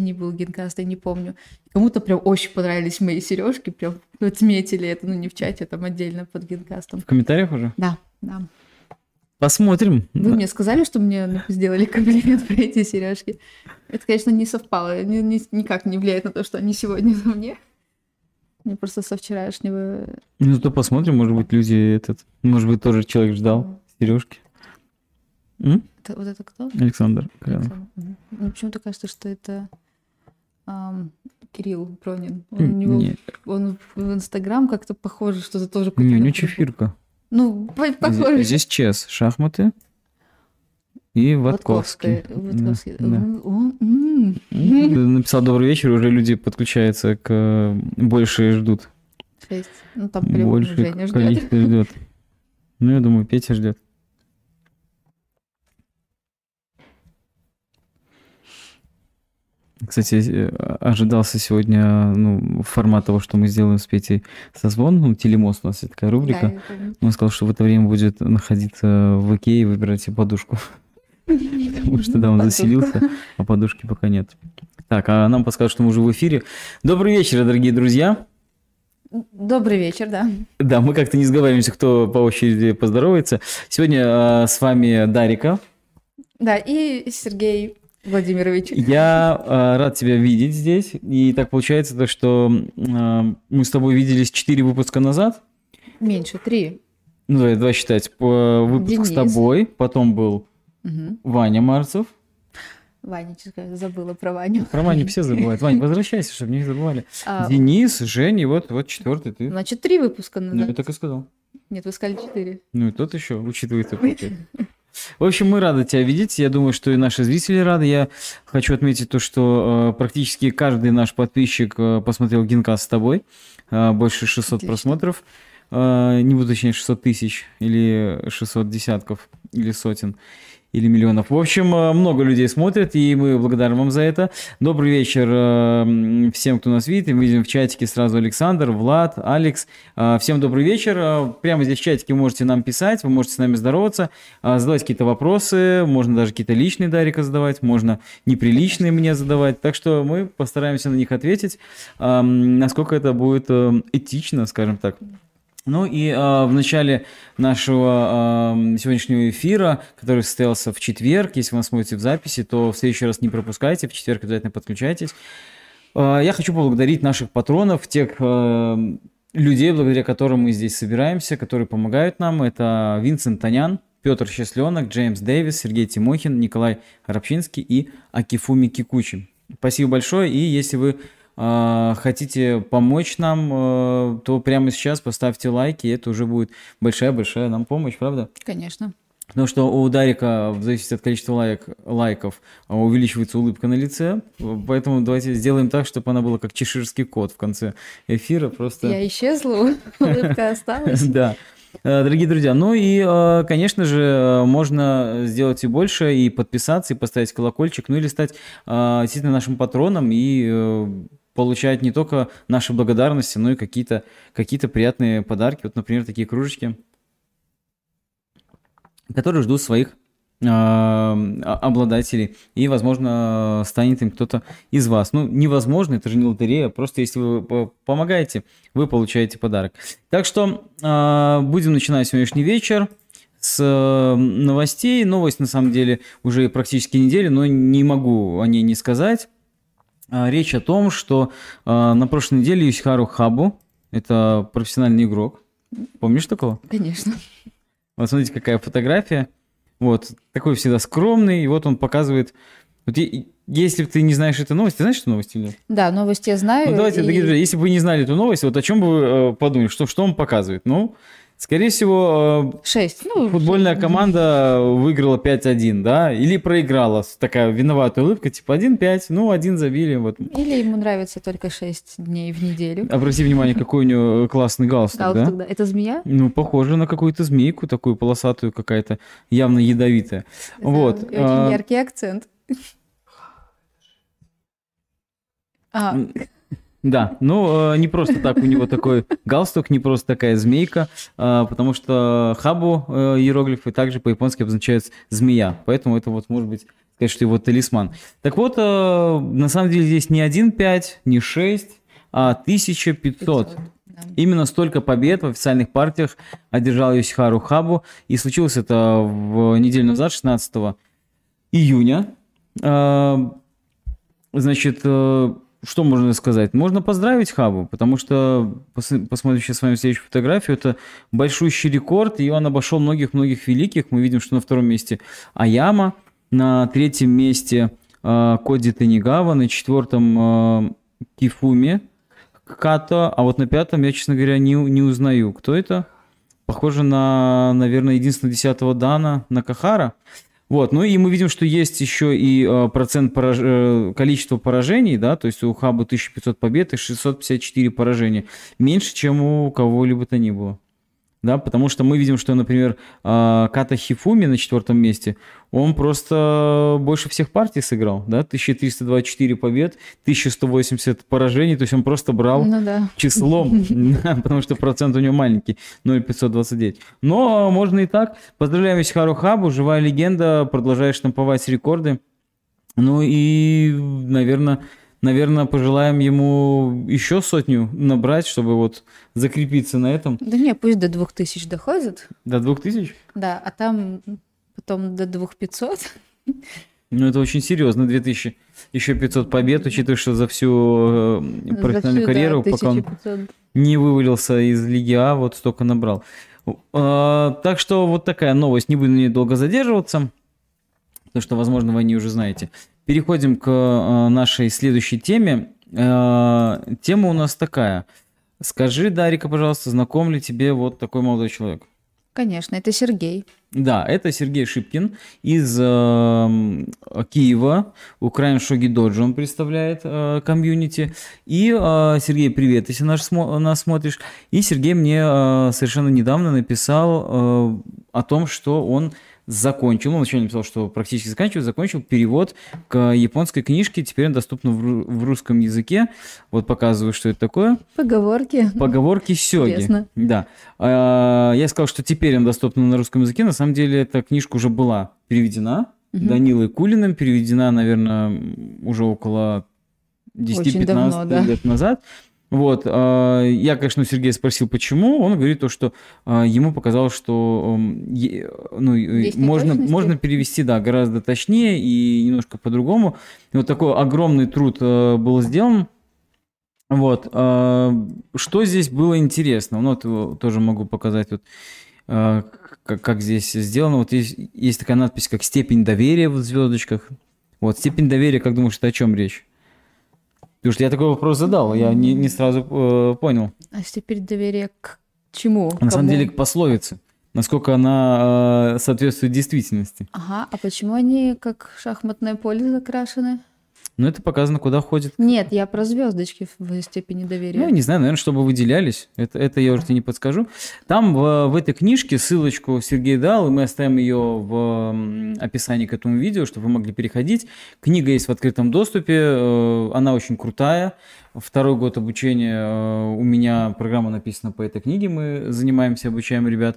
не был генкаст, я не помню. Кому-то прям очень понравились мои сережки, прям отметили это, ну не в чате, а там отдельно под генкастом. В комментариях уже? Да, да. Посмотрим. Вы мне сказали, что мне ну, сделали комплимент про эти сережки. Это, конечно, не совпало, ни, ни, никак не влияет на то, что они сегодня на мне. Мне просто со вчерашнего... Ну, то посмотрим, может быть, люди этот... Может быть, тоже человек ждал сережки. Это, вот это кто? Александр. Александр. Мне почему-то кажется, что это Кирилл Пронин. Он, у него, Нет. он в Инстаграм как-то похоже, что это тоже Не, у него какой-то... чефирка. Ну, по- похоже. Здесь, чес, шахматы и Ватковский. Ватковский. Да, да. Ты м. Написал добрый вечер, уже люди подключаются к э, больше ждут. Шесть. Ну, там прям Больше Женя ждет. количество ждет. Ну, я думаю, Петя ждет. Кстати, э, ожидался сегодня ну, формат того, что мы сделаем с Петей созвон. Ну, телемост у нас есть такая Да, рубрика. помню. Он сказал, что в это время будет находиться в Икее и выбирать себе подушку. Потому что да, он заселился, а подушки пока нет. Так, а нам подскажут, что мы уже в эфире. Добрый вечер, дорогие друзья. Добрый вечер, да. Да, мы как-то не сговариваемся, кто по очереди поздоровается. Сегодня а, с вами Дарика. Да, и Сергей Владимирович. Я а, рад тебя видеть здесь. И так получается, то, что а, мы с тобой виделись 4 выпуска назад. Меньше, три. Ну, давай, давай считать. Выпуск с Денис. тобой, потом был Мгм. Ваня Марцев. Ванечка, забыла про Ваню. Про Ваню все забывают. Вань, возвращайся, чтобы не забывали. А, Денис, Женя, вот, вот четвертый ты. Значит, три выпуска Ну, назад. я так и сказал. Нет, вы сказали четыре. Ну и тот еще учитывается. получается. В общем, мы рады тебя видеть. Я думаю, что и наши зрители рады. Я хочу отметить то, что э, практически каждый наш подписчик э, посмотрел Генкаст с тобой. Э, больше 600 Отлично. просмотров. Э, не буду точнее 600 тысяч или 600 десятков или сотен или миллионов. В общем, э, много людей смотрят, и мы благодарны вам за это. Добрый вечер э, всем, кто нас видит. Мы видим в чатике сразу Александр, Влад, Алекс. Э, Всем добрый вечер. Прямо здесь в чатике можете нам писать, вы можете с нами здороваться, задавать какие-то вопросы, можно даже какие-то личные Дарика задавать, можно неприличные мне задавать. Так что мы постараемся на них ответить, насколько это будет этично, скажем так. Ну и э, в начале нашего э, сегодняшнего эфира, который состоялся в четверг, если вы нас смотрите в записи, то в следующий раз не пропускайте, в четверг обязательно подключайтесь. Э, я хочу поблагодарить наших патронов, тех э, людей, благодаря которым мы здесь собираемся, которые помогают нам. Это Винсент Танян, Петр Счастленок, Джеймс Дэвис, Сергей Тимохин, Николай Рабчинский и Акифуми Кикучи. Спасибо большое, и если вы хотите помочь нам, э, то прямо сейчас поставьте лайки, это уже будет большая-большая нам помощь, правда? Конечно. Потому что у Дарика, в зависимости от количества лайк, лайков, а, увеличивается улыбка на лице. Поэтому давайте сделаем так, чтобы она была как чеширский кот в конце эфира. Просто... Я исчезла, улыбка осталась. Да. Э, Дорогие друзья, ну и, э, конечно же, можно сделать и больше, и подписаться, и поставить колокольчик, ну или стать действительно нашим патроном и получать не только наши благодарности, но и какие-то какие приятные подарки. Вот, например, такие кружечки, которые ждут своих э, а- обладателей, и, возможно, станет им кто-то из вас. Ну, невозможно, это же не лотерея, просто если вы по- помогаете, вы получаете подарок. Так что э, будем начинать сегодняшний вечер с э, новостей. Новость, на самом деле, уже практически недели, но не могу о ней не сказать. А, Речь о том, что э, на прошлой неделе Юсихару Хабу, это профессиональный игрок, помнишь такого? Конечно. Вот смотрите, какая фотография. Вот, такой всегда скромный, и вот он показывает... Вот и- если ты не знаешь эту новость, ты знаешь эту новость или нет? Да, новость я знаю. Ну, давайте, и- дорогие друзья, если бы вы не знали эту новость, вот о чем бы вы э, подумали, что, что он показывает? Ну, скорее всего, Шесть. э, Ну, футбольная команда выиграла 5-1, да, или проиграла, такая виноватая улыбка, типа 1-5, ну, один забили, вот. Или ему нравится только шесть дней в неделю. Обрати внимание, какой у него классный галстук, да? Галстук, да. Это змея? Ну, похоже на какую-то змейку, такую полосатую какая-то, явно ядовитая. Это Вот, Очень а- яркий акцент. А, Да, ну, э, не просто так у него такой галстук, не просто такая змейка, а, потому что хабу э, иероглифы также по-японски обозначают змея, поэтому это вот может быть, сказать, что его талисман. Так вот, э, на самом деле здесь не 1-5, не 6, а 1500. 500, да. Именно столько побед в официальных партиях одержал Йосихару Хабу. И случилось это в неделю назад, 16 июня. Э, Значит, э, что можно сказать? Можно поздравить Хабу, потому что, пос- посмотрим сейчас с вами следующую фотографию, это большущий рекорд, и он обошел многих-многих великих. Мы видим, что на втором месте Аяма, на третьем месте э, Коди Танигава, на четвертом э, Кифуми Като, а вот на пятом я, честно говоря, не, не узнаю, кто это. Похоже на, наверное, единственного десятого Дана Накахара. Вот, ну и мы видим, что есть еще и э, процент пораж... э, количество поражений, да, то есть у Хаба 1500 побед и 654 поражения. Меньше, чем у кого-либо то ни было. Да, потому что мы видим, что, например, э, Ката Хифуми на четвертом месте, он просто больше всех партий сыграл, да, 1324 побед, 1180 поражений, то есть он просто брал Ну да. числом, потому что процент у него маленький, 0,529. Но можно и так. Поздравляем Исхару Хабу, живая легенда, продолжает штамповать рекорды. Ну и, наверное, наверное, пожелаем ему еще сотню набрать, чтобы вот закрепиться на этом. Да не, пусть до 2000 доходит. До 2000? Да, а там потом до 2500. Ну, это очень серьезно, 2000. Еще 500 побед, учитывая, что за всю э, профессиональную За всю, да, карьеру, пока он 1500. не вывалился из Лиги А, вот столько набрал. А, Так что вот такая новость. Не буду на ней долго задерживаться, потому что, возможно, вы о ней уже знаете. Переходим к э, нашей следующей теме. Э, Тема у нас такая. Скажи, Дарика, пожалуйста, знаком ли тебе вот такой молодой человек? Конечно, это Сергей. Да, это Сергей Шипкин из э, Киева, Украин Шоги Доджи, он представляет э, комьюнити. И, э, Сергей, привет, если наш, нас смотришь. И Сергей мне э, совершенно недавно написал э, о том, что он закончил, ну, вначале написал, что практически заканчивает, закончил перевод к японской книжке, теперь он доступна в, в русском языке. Вот показываю, что это такое. Поговорки. Поговорки Сёги. Интересно. Да. А, Я сказал, что теперь он доступна на русском языке. На самом деле эта книжка уже была переведена Мгм. Данилой Кулиным, переведена, наверное, уже около 10-15 давно, да. лет назад. Вот, а, я, конечно, у Сергея спросил, почему. Он говорит то, что а, ему показалось, что ну, Есть можно, можно перевести, да, гораздо точнее и немножко по-другому. Вот такой огромный труд э, был сделан. Вот, а, что здесь было интересно? Ну, вот э, тоже могу показать вот как, как здесь сделано. Вот есть, есть такая надпись, как степень доверия в звездочках. Вот, степень доверия, как думаешь, это о чем речь? Потому что я такой вопрос задал, я не, не сразу э, понял. А теперь доверие к чему? На самом деле к пословице. Насколько она э, соответствует действительности. Ага, а почему они как шахматное поле закрашены? Но это показано, куда ходит. Нет, я про звездочки в степени доверия. Ну, не знаю, наверное, чтобы выделялись. Это, это я уже тебе не подскажу. Там в, в этой книжке ссылочку Сергей дал, и мы оставим ее в описании к этому видео, чтобы вы могли переходить. Книга есть в открытом доступе, э, она очень крутая. Второй год обучения э, у меня программа написана по этой книге, мы занимаемся, обучаем ребят.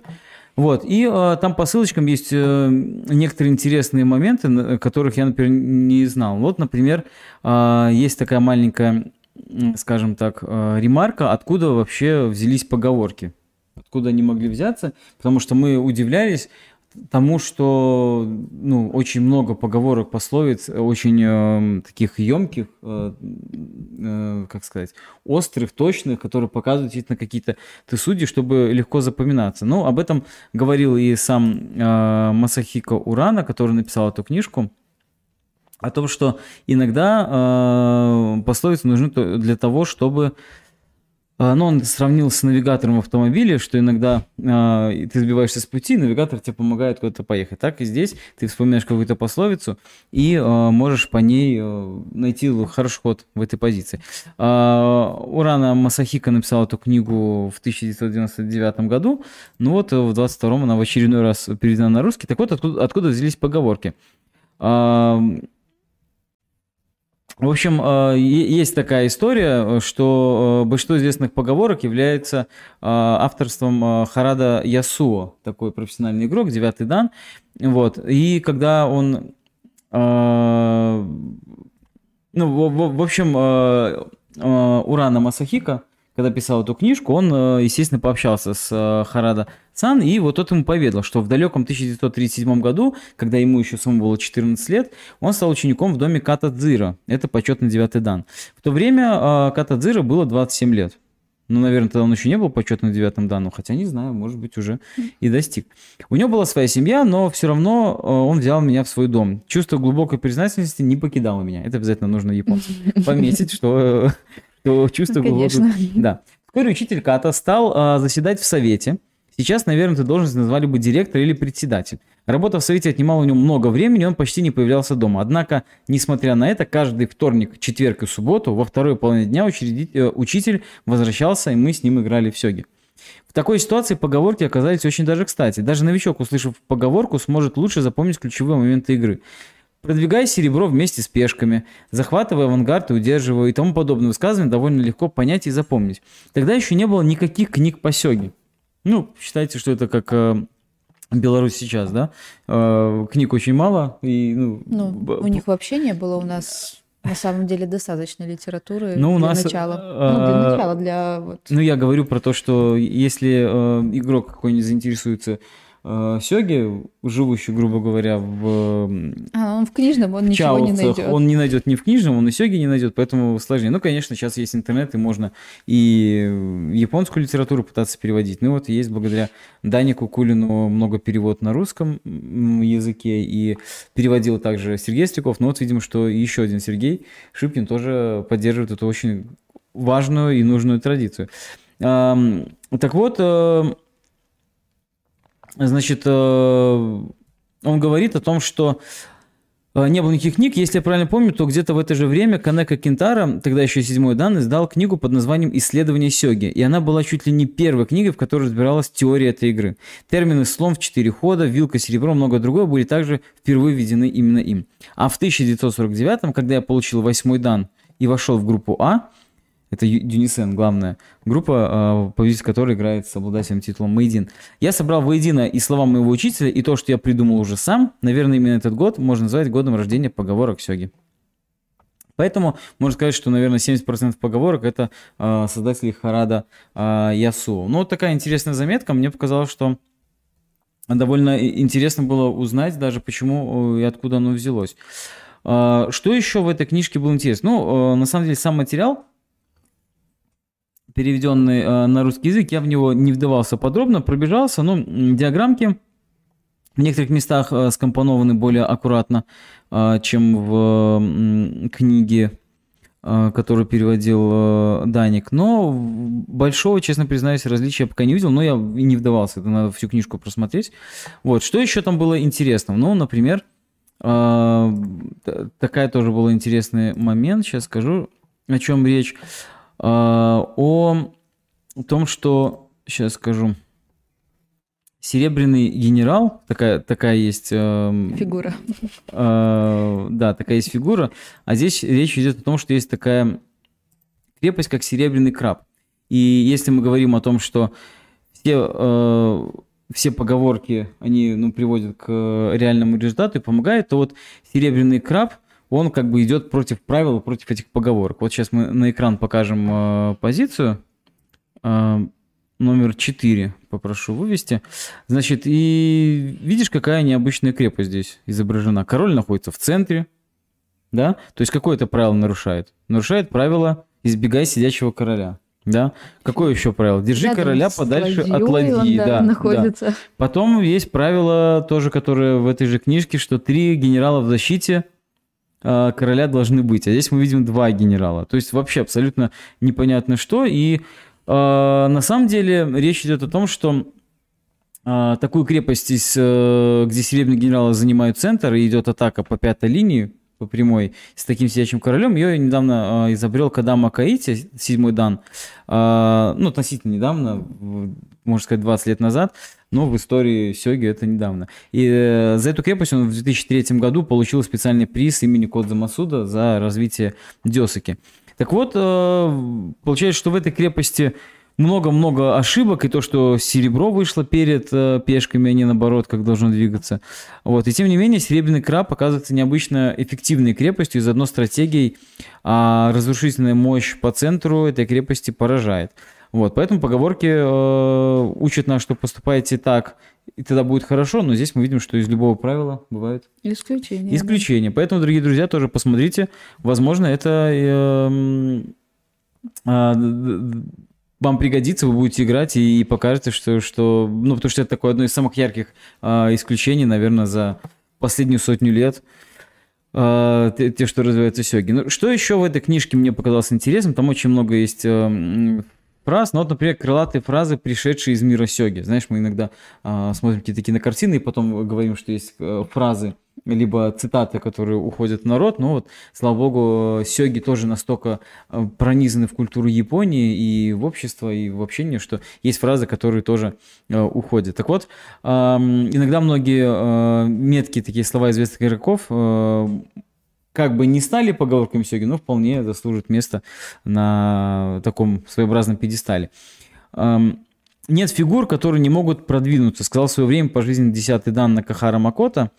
Вот, и э, там по ссылочкам есть э, некоторые интересные моменты, которых я, например, не знал. Вот, например, э, есть такая маленькая, скажем так, э, ремарка, откуда вообще взялись поговорки. Откуда они могли взяться, потому что мы удивлялись тому, что ну, очень много поговорок, пословиц, очень э, таких емких, э, э, как сказать, острых, точных, которые показывают действительно какие-то ты судьи, чтобы легко запоминаться. Ну, об этом говорил и сам э, Масахико Урана, который написал эту книжку, о том, что иногда э, пословицы нужны для того, чтобы Ну, он сравнил с навигатором в автомобиле, что иногда э, ты сбиваешься с пути, навигатор тебе помогает куда-то поехать. Так и здесь ты вспоминаешь какую-то пословицу и э, можешь по ней э, найти хороший ход в этой позиции. А, Урана Масахика написал эту книгу в 1999 году. Ну вот э, в 22-м она в очередной раз переведена на русский. Так вот, откуда, откуда взялись поговорки. А, в общем, э, есть такая история, что э, большинство известных поговорок является э, авторством э, Харада Ясуо, такой профессиональный игрок, девятый дан. Вот. И когда он э, ну, в, общем, э, э, Урана Масахика, когда писал эту книжку, он, э, естественно, пообщался с э, Харада Сан, и вот тот ему поведал, что в далеком 1937 году, когда ему еще самому было 14 лет, он стал учеником в доме Ката Дзира. Это почетный девятый дан. В то время э, Ката Дзира было 27 лет. Ну, наверное, тогда он еще не был почетным девятым данным, хотя не знаю, может быть, уже и достиг. У него была своя семья, но все равно он взял меня в свой дом. Чувство глубокой признательности не покидало меня. Это обязательно нужно японцам пометить, что то чувство ну, глубокой... Да. Вскоре учитель Ката стал а, заседать в совете. Сейчас, наверное, эту должность назвали бы директор или председатель. Работа в совете отнимала у него много времени, он почти не появлялся дома. Однако, несмотря на это, каждый вторник, четверг и субботу во второй половине дня учредитель, учитель возвращался, и мы с ним играли в сёги. В такой ситуации поговорки оказались очень даже кстати. Даже новичок, услышав поговорку, сможет лучше запомнить ключевые моменты игры. Продвигая серебро вместе с пешками, захватывая авангард и удерживая и тому подобное высказывание довольно легко понять и запомнить. Тогда еще не было никаких книг по сёге. Ну, считайте, что это как э, Беларусь сейчас, да? Э, книг очень мало. И, ну, ну, у них вообще не было у нас на самом деле достаточно литературы ну, у для нас, начала. А, ну, для начала, для вот. Ну, я говорю про то, что если э, игрок какой-нибудь заинтересуется э, Сёги, живущий, грубо говоря, в а, он в книжном, он в ничего не найдет. Он не найдет ни в книжном, он и Сёги не найдет, поэтому сложнее. Ну, конечно, сейчас есть интернет, и можно и японскую литературу пытаться переводить. Ну, вот есть благодаря Данику Кулину много перевод на русском языке, и переводил также Сергей Стеков. Но вот, видимо, что еще один Сергей Шипкин тоже поддерживает эту очень важную и нужную традицию. Так вот, э, Значит, э, он говорит о том, что э, не было никаких книг. Если я правильно помню, то где-то в это же время Канека Кентара, тогда еще седьмой дан, издал книгу под названием «Исследование Сёги». И она была чуть ли не первой книгой, в которой разбиралась теория этой игры. Термины «слом в четыре хода», «вилка серебро», много другое были также впервые введены именно им. А в 1949, когда я получил восьмой дан и вошел в группу А, это Дюнисен, главная группа, а, победитель которой играет с обладателем титула Мейдин. Я собрал воедино и слова моего учителя, и то, что я придумал уже сам. Наверное, именно этот год можно назвать годом рождения поговорок Сёги. Поэтому можно сказать, что, наверное, 70% поговорок это э, создатели Харада э, Ясу. Ну, вот такая интересная заметка. Мне показалось, что довольно интересно было узнать даже, почему и откуда оно взялось. Э, что еще в этой книжке было интересно? Ну, э, на самом деле, сам материал переведенный э, на русский язык, я в него не вдавался подробно, пробежался, но диаграммки в некоторых местах э, скомпонованы более аккуратно, э, чем в э, книге, э, которую переводил э, Даник. Но большого, честно признаюсь, различия пока не видел, но я и не вдавался, это надо всю книжку просмотреть. Вот, что еще там было интересного? Ну, например, э, такая тоже был интересный момент, сейчас скажу, о чем речь. А, о том, что сейчас скажу. Серебряный генерал, такая, такая есть... Э, фигура. Э, да, такая есть фигура. А здесь речь идет о том, что есть такая крепость, как Серебряный краб. И если мы говорим о том, что все, э, все поговорки, они ну, приводят к реальному результату и помогают, то вот Серебряный краб – он как бы идет против правил, против этих поговорок. Вот сейчас мы на экран покажем э, позицию. Э, номер 4 попрошу вывести. Значит, и видишь, какая необычная крепость здесь изображена. Король находится в центре, да? То есть какое это правило нарушает? Нарушает правило «избегай сидящего короля». Да? Какое еще правило? Держи Рядом короля подальше от ладьи. Да, находится. Да. Потом есть правило тоже, которое в этой же книжке, что три генерала в защите Э, короля должны быть. А здесь мы видим два генерала. То есть вообще абсолютно непонятно что. И э, на самом деле речь идет о том, что э, такую крепость, из, э, где серебряные генералы занимают центр, и идет атака по пятой линии, по прямой, с таким сидячим королем. Ее недавно э, изобрел Кадама Каити, седьмой дан, э, ну, относительно недавно, можно сказать, 20 лет назад но в истории Сёги это недавно. И э, за эту крепость он в 2003 году получил специальный приз имени Кодза Масуда за развитие Дёсаки. Так вот, э, получается, что в этой крепости много-много ошибок, и то, что серебро вышло перед э, пешками, а не наоборот, как должно двигаться. Вот. И тем не менее, серебряный краб оказывается необычно эффективной крепостью, и заодно стратегией а разрушительная мощь по центру этой крепости поражает. Вот, поэтому поговорки э, учат нас, что поступаете так, и тогда будет хорошо, но здесь мы видим, что из любого правила бывают Исключения. исключения. Поэтому, дорогие друзья, тоже посмотрите, возможно, это э, э, вам пригодится, вы будете играть и, и покажете, что, что, ну, потому что это такое одно из самых ярких э, исключений, наверное, за последнюю сотню лет те, те, что развиваются сёги. Ну, что еще в этой книжке мне показалось интересным? Там очень много есть э, фраз, ну вот, например, крылатые фразы, пришедшие из мира сёги. Знаешь, мы иногда э, смотрим какие-то кинокартины и потом говорим, что есть э, фразы, либо цитаты, которые уходят в народ. Но вот, слава богу, сёги тоже настолько э, пронизаны в культуру Японии и в общество, и в общение, что есть фразы, которые тоже э, уходят. Так вот, э, иногда многие э, меткие такие слова известных игроков э, как бы не стали поговорками сёги, но вполне заслужат место на таком своеобразном пьедестале. Нет фигур, которые не могут продвинуться, сказал в свое время пожизненный десятый дан на Кахара Макота.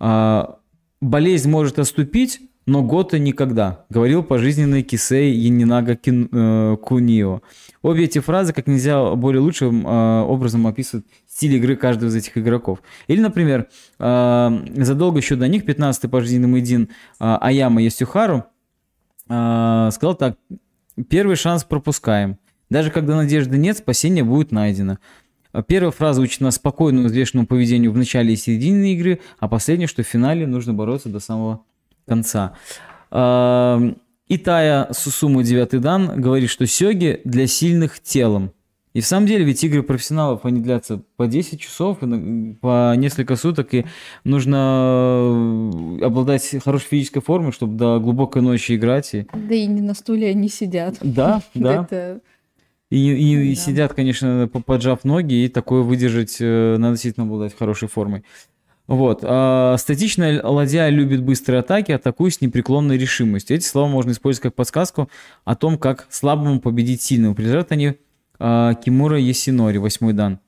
А, Болезнь может оступить, но Гота никогда, говорил пожизненный Кисей Янинага э, Кунио. Обе эти фразы как нельзя более лучшим э, образом описывают стиль игры каждого из этих игроков. Или, например, э, задолго еще до них 15-й пожизненный Мэйдин Аяма Ясюхару сказал так, первый шанс пропускаем. Даже когда надежды нет, спасение будет найдено. Первая фраза учит нас спокойному, взвешенному поведению в начале и середине игры, а последняя, что в финале нужно бороться до самого конца. Итая Сусуму девятый дан говорит, что сёги для сильных телом. И в самом деле, ведь игры профессионалов, они длятся по 10 часов, по несколько суток, и нужно э, обладать хорошей физической формой, чтобы до глубокой ночи играть. И... Да и не на стуле они сидят. Да, да. Это... И, и, и да. сидят, конечно, поджав ноги, и такое выдержать, э, надо действительно обладать хорошей формой. Вот. А статичная ладья любит быстрые атаки, атакуя с непреклонной решимостью. Эти слова можно использовать как подсказку о том, как слабому победить сильного. Призывают они а, Кимура Ясинори, восьмой дан.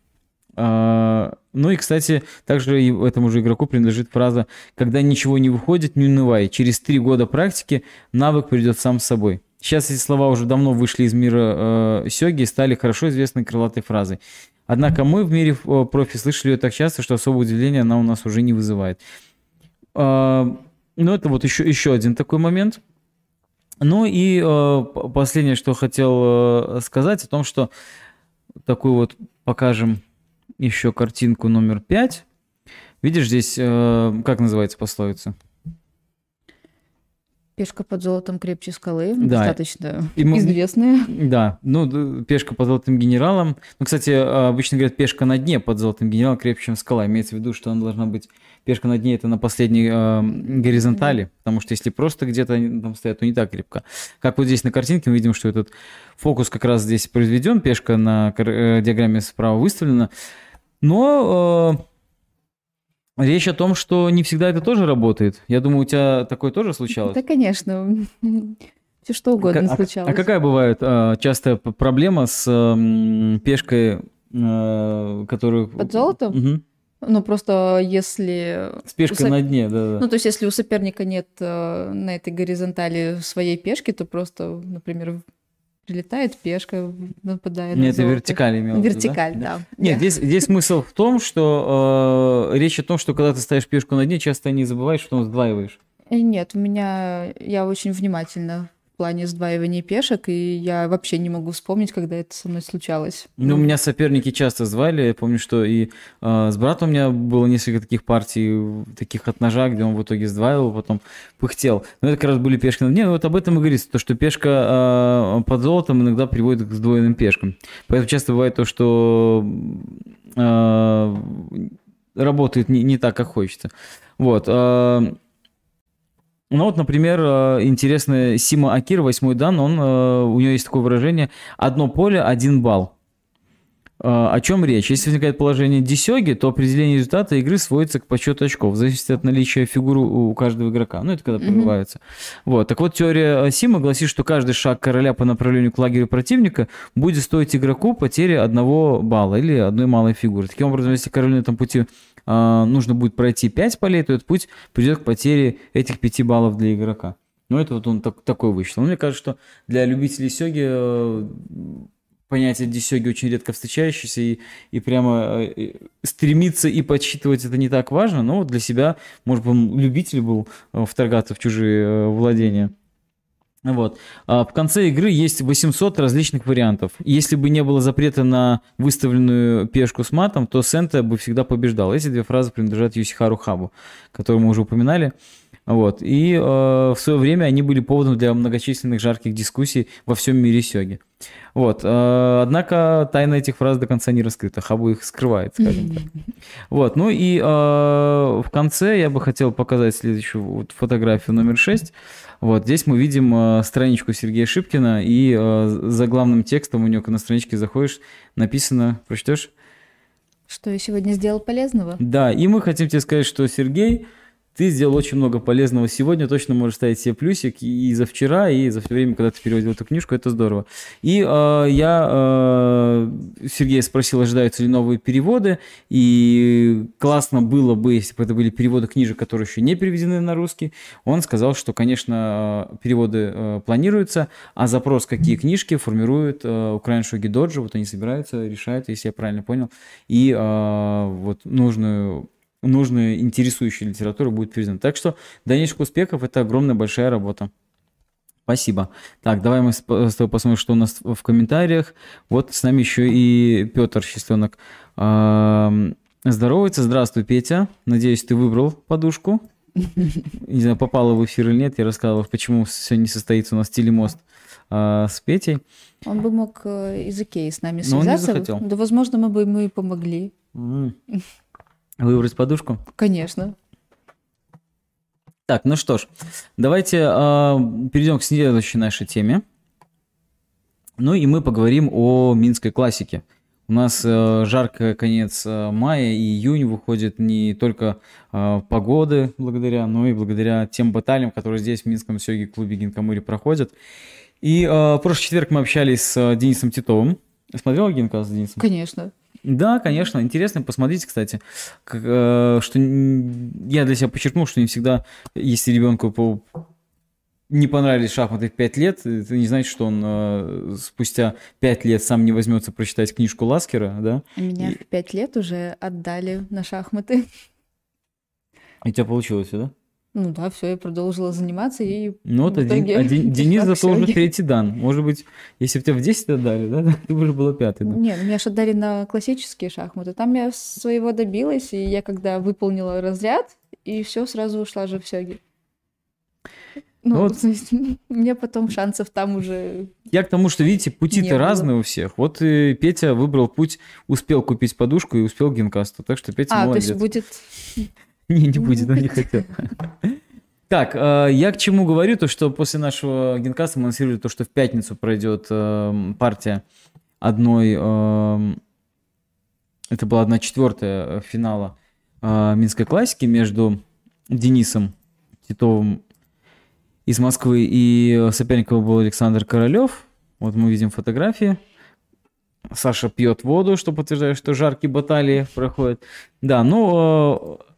А, ну и, кстати, также этому же игроку принадлежит фраза «Когда ничего не выходит, не унывай. Через три года практики навык придет сам собой». Сейчас эти слова уже давно вышли из мира э, сёги и стали хорошо известной крылатой фразой. Однако мы в мире э, профи слышали ее так часто, что особого удивления она у нас уже не вызывает. А, ну, это вот еще, еще один такой момент. Ну и э, последнее, что хотел э, сказать, о том, что такую вот покажем еще картинку номер пять. Видишь, здесь, как называется пословица? Пешка под золотом крепче скалы, да. достаточно и мы, известная. Да, ну, пешка под золотым генералом. Ну, кстати, обычно говорят, пешка на дне под золотым генералом крепче, чем скала. Имеется в виду, что она должна быть, пешка на дне это на последней э, горизонтали, mm-hmm. потому что если просто где-то там стоят, то не так крепко. Как вот здесь на картинке мы видим, что этот фокус как раз здесь произведен, пешка на э, диаграмме справа выставлена. Но... Э, Речь о том, что не всегда это тоже работает. Я думаю, у тебя такое тоже случалось? Да, конечно. Все что угодно а, случалось. А, а какая бывает а, частая проблема с а, пешкой, а, которую... Под золотом? Угу. Ну, просто если... С пешкой соп... на дне, да, да. Ну, то есть, если у соперника нет э, на этой горизонтали своей пешки, то просто, например, прилетает пешка, нападает. Нет, это вертикаль имел. Вертикаль, да. да. Нет, здесь, здесь смысл в том, что э, речь о том, что когда ты ставишь пешку на дне, часто не забываешь, что сдваиваешь. Э, нет, у меня я очень внимательно в плане сдваивания пешек, и я вообще не могу вспомнить, когда это со мной случалось. Ну, у меня соперники часто звали, я помню, что и э, с братом у меня было несколько таких партий, таких от ножа, где он в итоге сдваивал, потом пыхтел. Но это как раз были пешки дне, ну, вот об этом и говорится, то, что пешка э, под золотом иногда приводит к сдвоенным пешкам. Поэтому часто бывает то, что э, работает не, не так, как хочется. Вот. Э, ну вот, например, э, интересно, Сима Акир, восьмой дан, он, э, у него есть такое выражение «одно поле, один балл». А, О чем речь? Если возникает положение дисёги, то определение результата игры сводится к подсчету очков, в зависимости от наличия фигуры у каждого игрока. Ну, это когда прорываются. Вот. Так вот, теория Сима гласит, что каждый шаг короля по направлению к лагерю противника будет стоить игроку потери одного балла или одной малой фигуры. Таким образом, если королю на этом пути а, нужно будет пройти 5 полей, то этот путь приведет к потере этих 5 баллов для игрока. Ну, это вот он так- такой вычислил. Ну, мне кажется, что для любителей сёги э, понятие дисёги очень редко встречающееся, и, и прямо э, стремиться и подсчитывать это не так важно, но для себя, может быть, любитель был э, вторгаться в чужие э, владения. Вот. А в конце игры есть 800 различных вариантов. Если бы не было запрета на выставленную пешку с матом, то Сента бы всегда побеждал. Эти две фразы принадлежат Юсихару Хабу, которого мы уже упоминали. Вот. И э, в свое время они были поводом для многочисленных жарких дискуссий во всем мире сёги. Вот. э, однако тайна этих фраз до конца не раскрыта. Хабу их скрывает, скажем так. Вот. Ну и э, в конце я бы хотел показать следующую вот фотографию номер 6. Вот здесь мы видим э, страничку Сергея Шипкина, и э, за главным текстом у него на страничке заходишь, написано, прочтешь? Что я сегодня сделал полезного? Да, и мы хотим тебе сказать, что Сергей, ты сделал очень много полезного сегодня, точно можешь ставить себе плюсик и за вчера, и за все время, когда ты переводил эту книжку, это здорово. И э, я э, Сергея спросил, ожидаются ли новые переводы, и классно было бы, если бы это были переводы книжек, которые еще не переведены на русский. Он сказал, что, конечно, э, переводы э, планируются, а запрос, какие книжки, формирует э, Украин Шоги Доджи, вот они собираются, решают, если я правильно понял, и э, вот нужную нужную интересующую литературу будет переведена. Так что дальнейших успехов, это огромная большая работа. Спасибо. Так, давай мы с тобой посмотрим, что у нас в комментариях. Вот с нами еще и Петр Счастленок здоровается. Здравствуй, Петя. Надеюсь, ты выбрал подушку. Не знаю, попала в эфир или нет. Я рассказывал, почему сегодня не состоится у нас телемост а, с Петей. Он бы мог э, из Икеи с нами Но он не связаться. захотел. Да, возможно, мы бы ему и помогли. Выбрать подушку? Конечно. Так, ну что ж, давайте а, перейдем к следующей нашей теме. Ну и мы поговорим о минской классике. У нас э, жарко конец э, мая и июнь выходит не только э, погоды благодаря, но и благодаря тем баталиям, которые здесь в Минском сёге клубе Гинкамури проходят. И э, в прошлый четверг мы общались с э, Денисом Титовым. Смотрел Гинка с Денисом? Конечно. Да, конечно, интересно. Посмотрите, кстати, как, э, что я для себя подчеркнул, что не всегда, если ребенку по- не понравились шахматы в 5 лет, это не значит, что он э, спустя 5 лет сам не возьмется прочитать книжку Ласкера, да? А Меня И- в пять лет уже отдали на шахматы. И у тебя получилось, да? Ну да, все, я продолжила заниматься и Ну вот, а а Ден- Денис зато уже третий дан. Может быть, если бы тебя в 10 отдали, да, ты бы уже была пятый. дан. Не, ну меня же отдали на классические шахматы. Там я своего добилась, и я когда выполнила разряд, и все сразу ушла же в сёги. Ну, Вот. то есть, у меня потом шансов там уже... Я к тому, что, видите, пути-то разные у всех. Вот и Петя выбрал путь, успел купить подушку и успел генкасту. Так что Петя А, то молодец. есть будет... Не, не будет, он не хотел. Так, э, я к чему говорю, то что после нашего генкаста мы анонсировали то, что в пятницу пройдет эм, партия одной, эм, это была одна четвертая финала э, Минской классики между Денисом Титовым из Москвы и соперником был Александр Королев. Вот мы видим фотографии. Саша пьет воду, что подтверждает, что жаркие баталии проходят. Да, ну, э,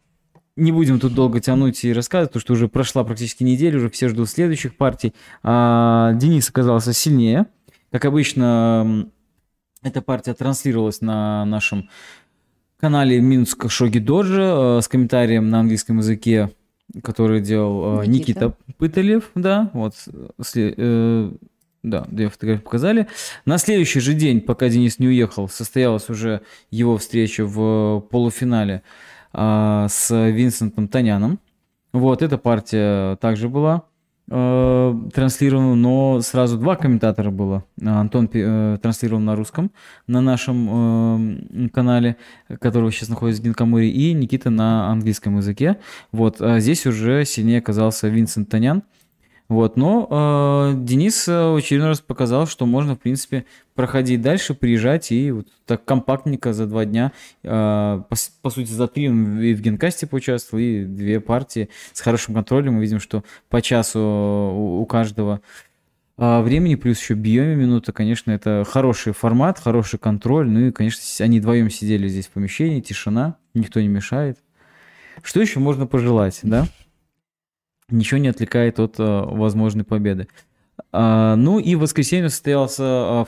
не будем тут долго тянуть и рассказывать, потому что уже прошла практически неделя, уже все ждут следующих партий. А, Денис оказался сильнее. Как обычно, эта партия транслировалась на нашем канале Минск Шоги Доджи э, с комментарием на английском языке, который делал э, Никита. Никита Пыталев, да, вот, э, да, две фотографии показали. На следующий же день, пока Денис не уехал, состоялась уже его встреча в полуфинале а, с Винсентом Таняном. Вот, эта партия также была э, транслирована, но сразу два комментатора было. Антон э, транслировал на русском на нашем э, канале, который сейчас находится в Гинкамуре, и Никита на английском языке. Вот, а здесь уже сильнее оказался Винсент Танян. Вот, но э, Денис в очередной раз показал, что можно, в принципе, проходить дальше, приезжать и вот так компактненько за два дня, э, по, по сути, за три он и в генкасте поучаствовал, и две партии с хорошим контролем. Мы видим, что по часу у, у каждого э, времени, плюс еще биоми минута, конечно, это хороший формат, хороший контроль. Ну и, конечно, они вдвоем сидели здесь в помещении, тишина, никто не мешает. Что еще можно пожелать, да? ничего не отвлекает от а, возможной победы. А, ну и в воскресенье состоялась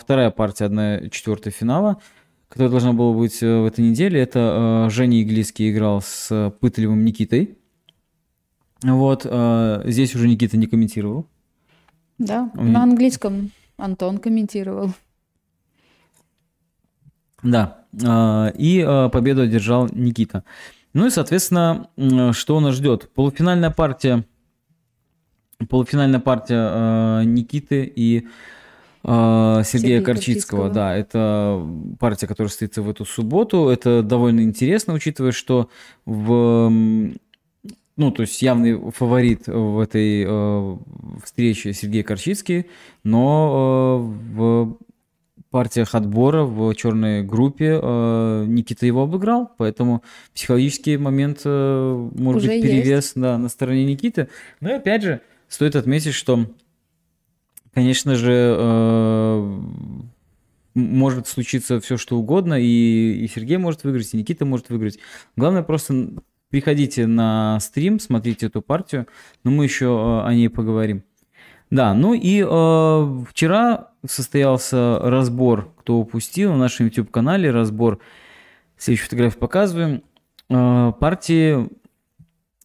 вторая партия, одна четвертая финала, которая должна была быть в этой неделе. Это а, Женя Иглийский играл с пытливым Никитой. Вот, а, здесь уже Никита не комментировал. Да, Он... на английском Антон комментировал. Да, и победу одержал Никита. Ну и, соответственно, что нас ждет? Полуфинальная партия полуфинальная партия э, Никиты и э, Сергея Сергея Корчицкого. Да, это партия, которая состоится в эту субботу. Это довольно интересно, учитывая, что в ну, то есть явный фаворит в этой э, встрече Сергей Корчицкий, но э, в партиях отбора в черной группе э, Никита его обыграл, поэтому психологический момент э, может Уже быть перевес да, на стороне Никиты. Но и опять же, Стоит отметить, что, конечно же, э, может случиться все, что угодно, и, и Сергей может выиграть, и Никита может выиграть. Главное просто приходите на стрим, смотрите эту партию, но мы еще э, о ней поговорим. Да, ну и э, вчера состоялся разбор, кто упустил, на нашем YouTube-канале разбор, следующую фотографию показываем, э, партии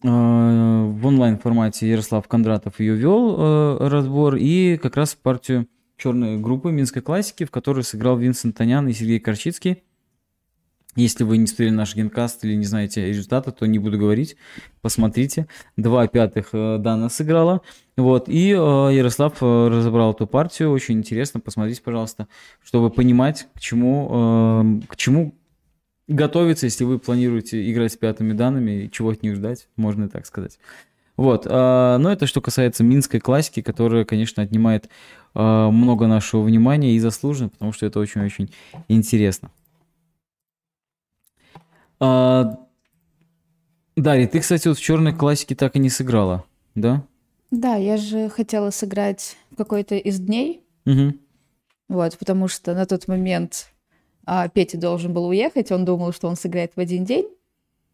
в онлайн-формате Ярослав Кондратов ее вел, э, разбор, и как раз партию черной группы Минской классики, в которой сыграл Винсент Танян и Сергей Корчицкий. Если вы не смотрели наш генкаст или не знаете результата, то не буду говорить. Посмотрите. Два пятых э, Дана сыграла. Вот. И Ярослав разобрал эту партию. Очень интересно. Посмотрите, пожалуйста, чтобы понимать, к чему, к чему готовиться, если вы планируете играть с пятыми данными, чего от них ждать, можно и так сказать. Вот, а, но это что касается минской классики, которая, конечно, отнимает а, много нашего внимания и заслуженно, потому что это очень-очень интересно. А, Дарья, ты, кстати, вот в черной классике так и не сыграла, да? Да, я же хотела сыграть в какой-то из дней. Угу. Вот, потому что на тот момент Петя должен был уехать, он думал, что он сыграет в один день.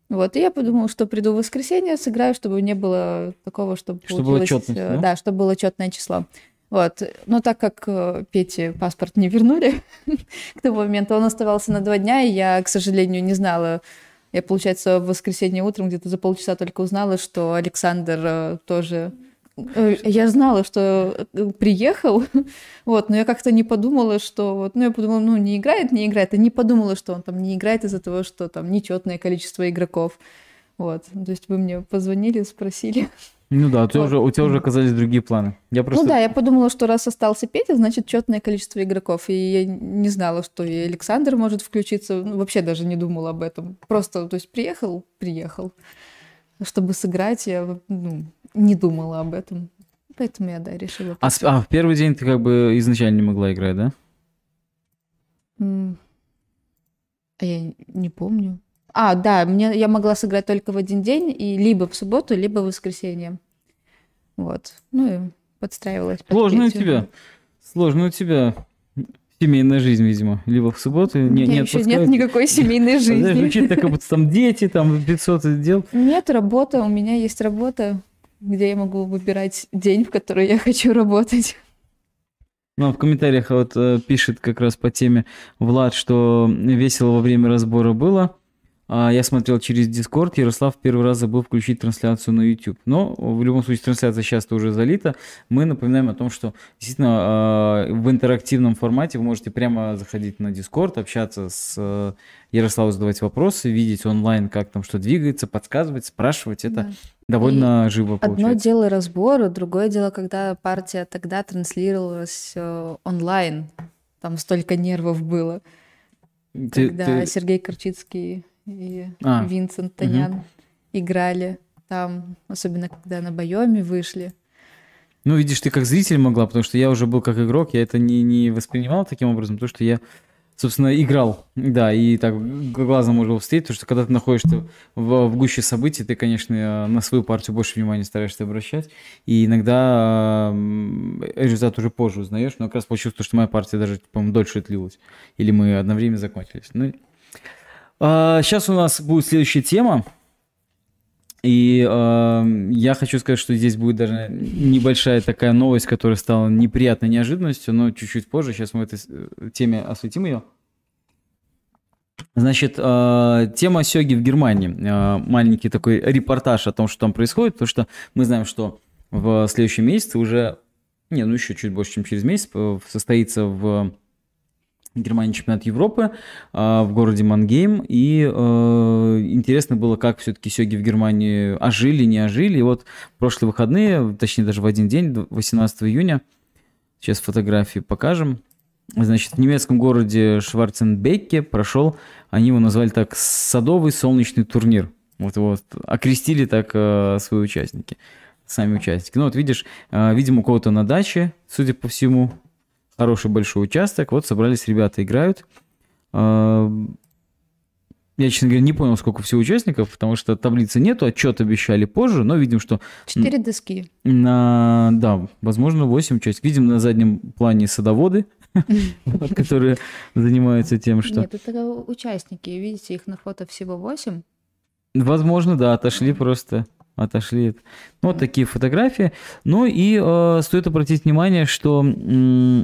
Вот, и я подумала, что приду в воскресенье, сыграю, чтобы не было такого, чтобы, чтобы. Было четность, да? да, чтобы было четное число. Вот. Но так как э, Пете паспорт не вернули к тому моменту, он оставался на два дня, и я, к сожалению, не знала. Я, получается, в воскресенье утром где-то за полчаса только узнала, что Александр э, тоже Э, я знала, что э, приехал, вот, но я как-то не подумала, что вот, ну я подумала, ну не играет, не играет, и не подумала, что он там не играет из-за того, что там нечетное количество игроков, вот, то есть вы мне позвонили, спросили. Ну да, у тебя, вот. уже, у тебя уже оказались другие планы. Я просто... Ну да, я подумала, что раз остался Петя, значит четное количество игроков, и я не знала, что и Александр может включиться, ну, вообще даже не думала об этом, просто, то есть приехал, приехал, чтобы сыграть, я ну, не думала об этом. Поэтому я, да, решила. А, а в первый день ты как бы изначально не могла играть, да? А я не помню. А, да, мне, я могла сыграть только в один день, и либо в субботу, либо в воскресенье. Вот. Ну и подстраивалась. Сложно у тебя. Сложно у тебя семейная жизнь, видимо. Либо в субботу. Не, нет, еще нет никакой семейной жизни. Звучит так, как будто там дети, там 500 дел. Нет, работа. У меня есть работа где я могу выбирать день, в который я хочу работать. Ну, в комментариях вот э, пишет как раз по теме Влад, что весело во время разбора было. А я смотрел через Discord, Ярослав первый раз забыл включить трансляцию на YouTube. Но в любом случае трансляция сейчас уже залита. Мы напоминаем о том, что действительно а, в интерактивном формате вы можете прямо заходить на Discord, общаться с э, Ярославом, задавать вопросы, видеть онлайн, как там что двигается, подсказывать, спрашивать. Это да. довольно и живо получается. Одно дело разбор, другое дело, когда партия тогда транслировалась э, онлайн. Там столько нервов было. Ты, когда ты... Сергей Корчицкий и а. Винсент Танян угу. играли там, особенно когда на Байоме вышли. Ну, видишь, ты как зритель могла, потому что я уже был как игрок, я это не, не воспринимал таким образом, потому что я, собственно, играл, да, и так глазом уже встретить, потому что когда ты находишься в, в гуще событий, ты, конечно, на свою партию больше внимания стараешься обращать, и иногда э, результат уже позже узнаешь, но как раз получилось то, что моя партия даже, по-моему, дольше длилась, или мы одновременно закончились. Ну, а, сейчас у нас будет следующая тема, и э, я хочу сказать, что здесь будет даже небольшая такая новость, которая стала неприятной неожиданностью, но чуть-чуть позже. Сейчас мы этой э, теме осветим ее. Значит, э, тема Сёги в Германии. Э, маленький такой репортаж о том, что там происходит, потому что мы знаем, что в следующем месяце уже, не, ну еще чуть больше, чем через месяц, э, состоится в Германии чемпионат Европы э, в городе Мангейм. И э, интересно было, как все-таки сёги в Германии ожили, не ожили. И вот прошлые выходные, точнее даже в один день, 18 июня, сейчас фотографии покажем. Значит, в немецком городе Шварценбекке прошел, они его назвали так, садовый солнечный турнир. Вот его окрестили так э, свои участники, сами участники. Ну вот видишь, э, видимо, у кого-то на даче, судя по всему, хороший большой участок. Вот собрались ребята, играют. А, я, честно говоря, не понял, сколько всего участников, потому что таблицы нету, отчет обещали позже, но видим, что... Четыре доски. На, да, возможно, восемь участников. Видим на заднем плане садоводы, которые занимаются тем, что... Нет, это участники, видите, их на фото всего восемь. Возможно, да, отошли просто отошли. Ну, вот такие фотографии. Ну и э, стоит обратить внимание, что э,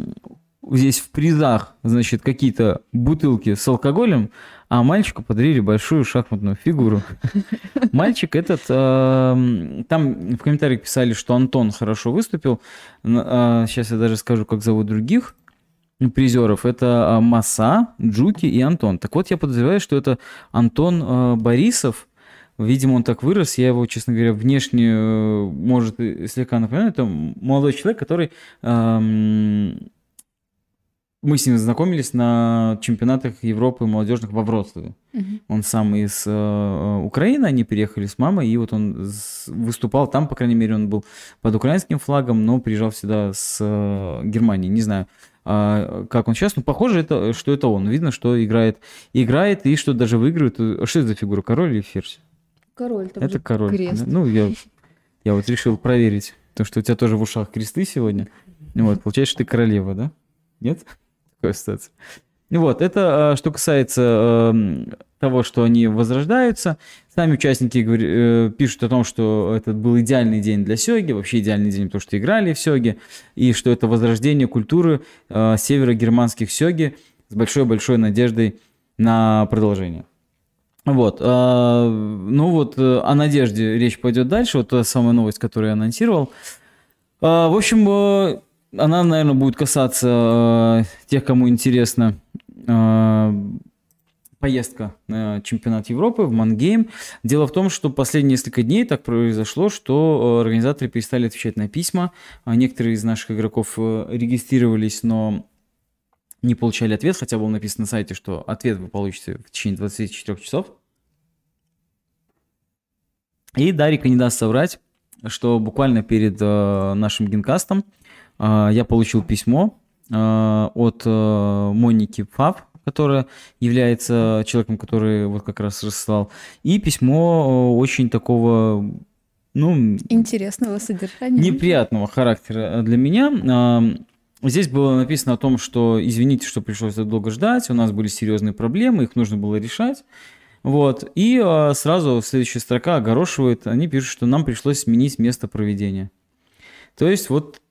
здесь в призах, значит, какие-то бутылки с алкоголем, а мальчику подарили большую шахматную фигуру. Мальчик этот, э, там в комментариях писали, что Антон хорошо выступил. Э, сейчас я даже скажу, как зовут других призеров. Это э, Маса, Джуки и Антон. Так вот, я подозреваю, что это Антон э, Борисов, Видимо, он так вырос. Я его, честно говоря, внешне, э, может, слегка напоминаю. Это молодой человек, который... Эм, мы с ним знакомились на чемпионатах Европы молодежных во Вроцлаве. Угу. Он сам из э, Украины, они переехали с мамой, и вот он выступал там, по крайней мере, он был под украинским флагом, но приезжал всегда с э, Германии. Не знаю, э, как он сейчас, но похоже, это, что это он. Видно, что играет, играет и что даже выигрывает. Что это за фигура, король или ферзь? Король. Там это король. Крест. Ну, я, я вот решил проверить, то, что у тебя тоже в ушах кресты сегодня. Вот, получается, что ты королева, да? Нет? Такая ситуация. Вот, это а, что касается э, того, что они возрождаются. Сами участники э, пишут о том, что это был идеальный день для Сёги, вообще идеальный день, потому что играли в Сёги, и что это возрождение культуры э, северогерманских Сёги с большой-большой надеждой на продолжение. Вот, э, ну вот э, о надежде речь пойдет дальше, вот та самая новость, которую я анонсировал. Э, в общем, э, она, наверное, будет касаться э, тех, кому интересно поездка на чемпионат Европы в Мангейм. Дело в том, что последние несколько дней так произошло, что организаторы перестали отвечать на письма. Некоторые из наших игроков регистрировались, но не получали ответ, хотя было написано на сайте, что ответ вы получите в течение 24 часов. И Дарика не даст соврать, что буквально перед э, нашим генкастом э, я получил письмо э, от э, Моники Фав, которая является человеком, который вот как раз рассылал, и письмо э, очень такого ну, интересного содержания. Неприятного характера для меня. Здесь было написано о том, что извините, что пришлось так долго ждать, у нас были серьезные проблемы, их нужно было решать. Вот. И а, сразу следующая строка огорошивает, они пишут, что нам пришлось сменить место проведения. То есть вот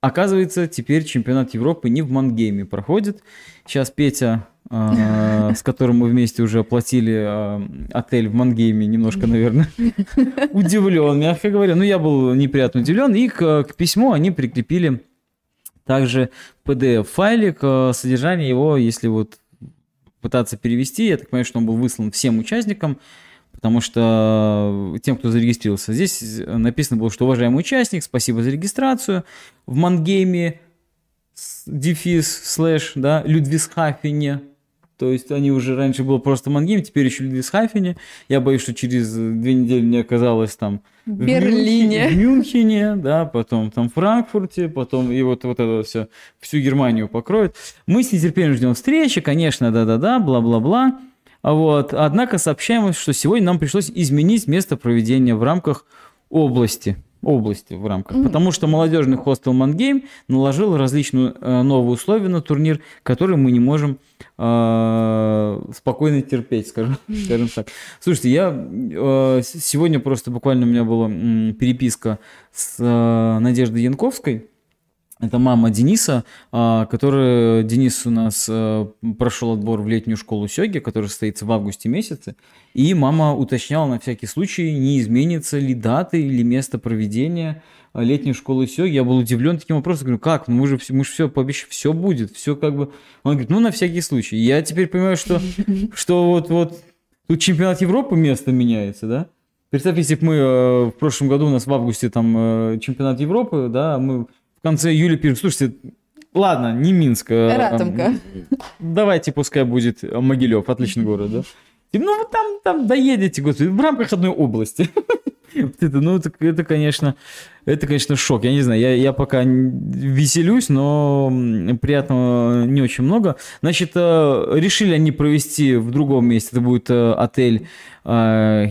оказывается, теперь чемпионат Европы не в Мангейме проходит. Сейчас Петя, э, с которым мы вместе уже оплатили э, отель в Мангейме, немножко, наверное, удивлен, мягко говоря. Ну, я был неприятно удивлен. И к, к письму они прикрепили также PDF-файлик, э, содержание его, если вот пытаться перевести, я так понимаю, что он был выслан всем участникам, потому что тем, кто зарегистрировался, здесь написано было, что уважаемый участник, спасибо за регистрацию, в Мангейме дефис слэш, да, Людвисхафене, То есть они уже раньше было просто Мангейм, теперь еще Людвигсхафене. Я боюсь, что через две недели мне оказалось там В Берлине. В Мюнхене, да, потом там в Франкфурте, потом и вот, вот это все, всю Германию покроет. Мы с нетерпением ждем встречи, конечно, да-да-да, бла-бла-бла. А Вот. Однако сообщаем, что сегодня нам пришлось изменить место проведения в рамках области области в рамках. Мгм. Потому что молодежный хостел Мангейм наложил различные э, новые условия на турнир, которые мы не можем э, спокойно терпеть, скажем, скажем так. Слушайте, я э, сегодня просто буквально у меня была м, переписка с э, Надеждой Янковской. Это мама Дениса, а, который Денис у нас э, прошел отбор в летнюю школу Сёги, которая состоится в августе месяце. И мама уточняла на всякий случай, не изменится ли даты или место проведения э, летней школы Сёги. Я был удивлен таким вопросом. Говорю, как? Ну мы же, все- мы же все пообещали, все будет, все как бы... Он говорит, ну на всякий случай. Я теперь понимаю, что, что вот, вот тут чемпионат Европы место меняется, да? Представь, если бы мы в прошлом году у нас в августе там чемпионат Европы, да, мы в конце июля пишем, слушайте, ладно, не Минск. э, Ратомка. Давайте, пускай будет Могилев, отличный город, да? Типа, Ну, вы там, там доедете, господи, в рамках одной области. Это, ну, это, это, конечно, это, конечно, шок. Я не знаю, я, я пока веселюсь, но приятного не очень много. Значит, э, решили они провести в другом месте. Это будет э, отель э,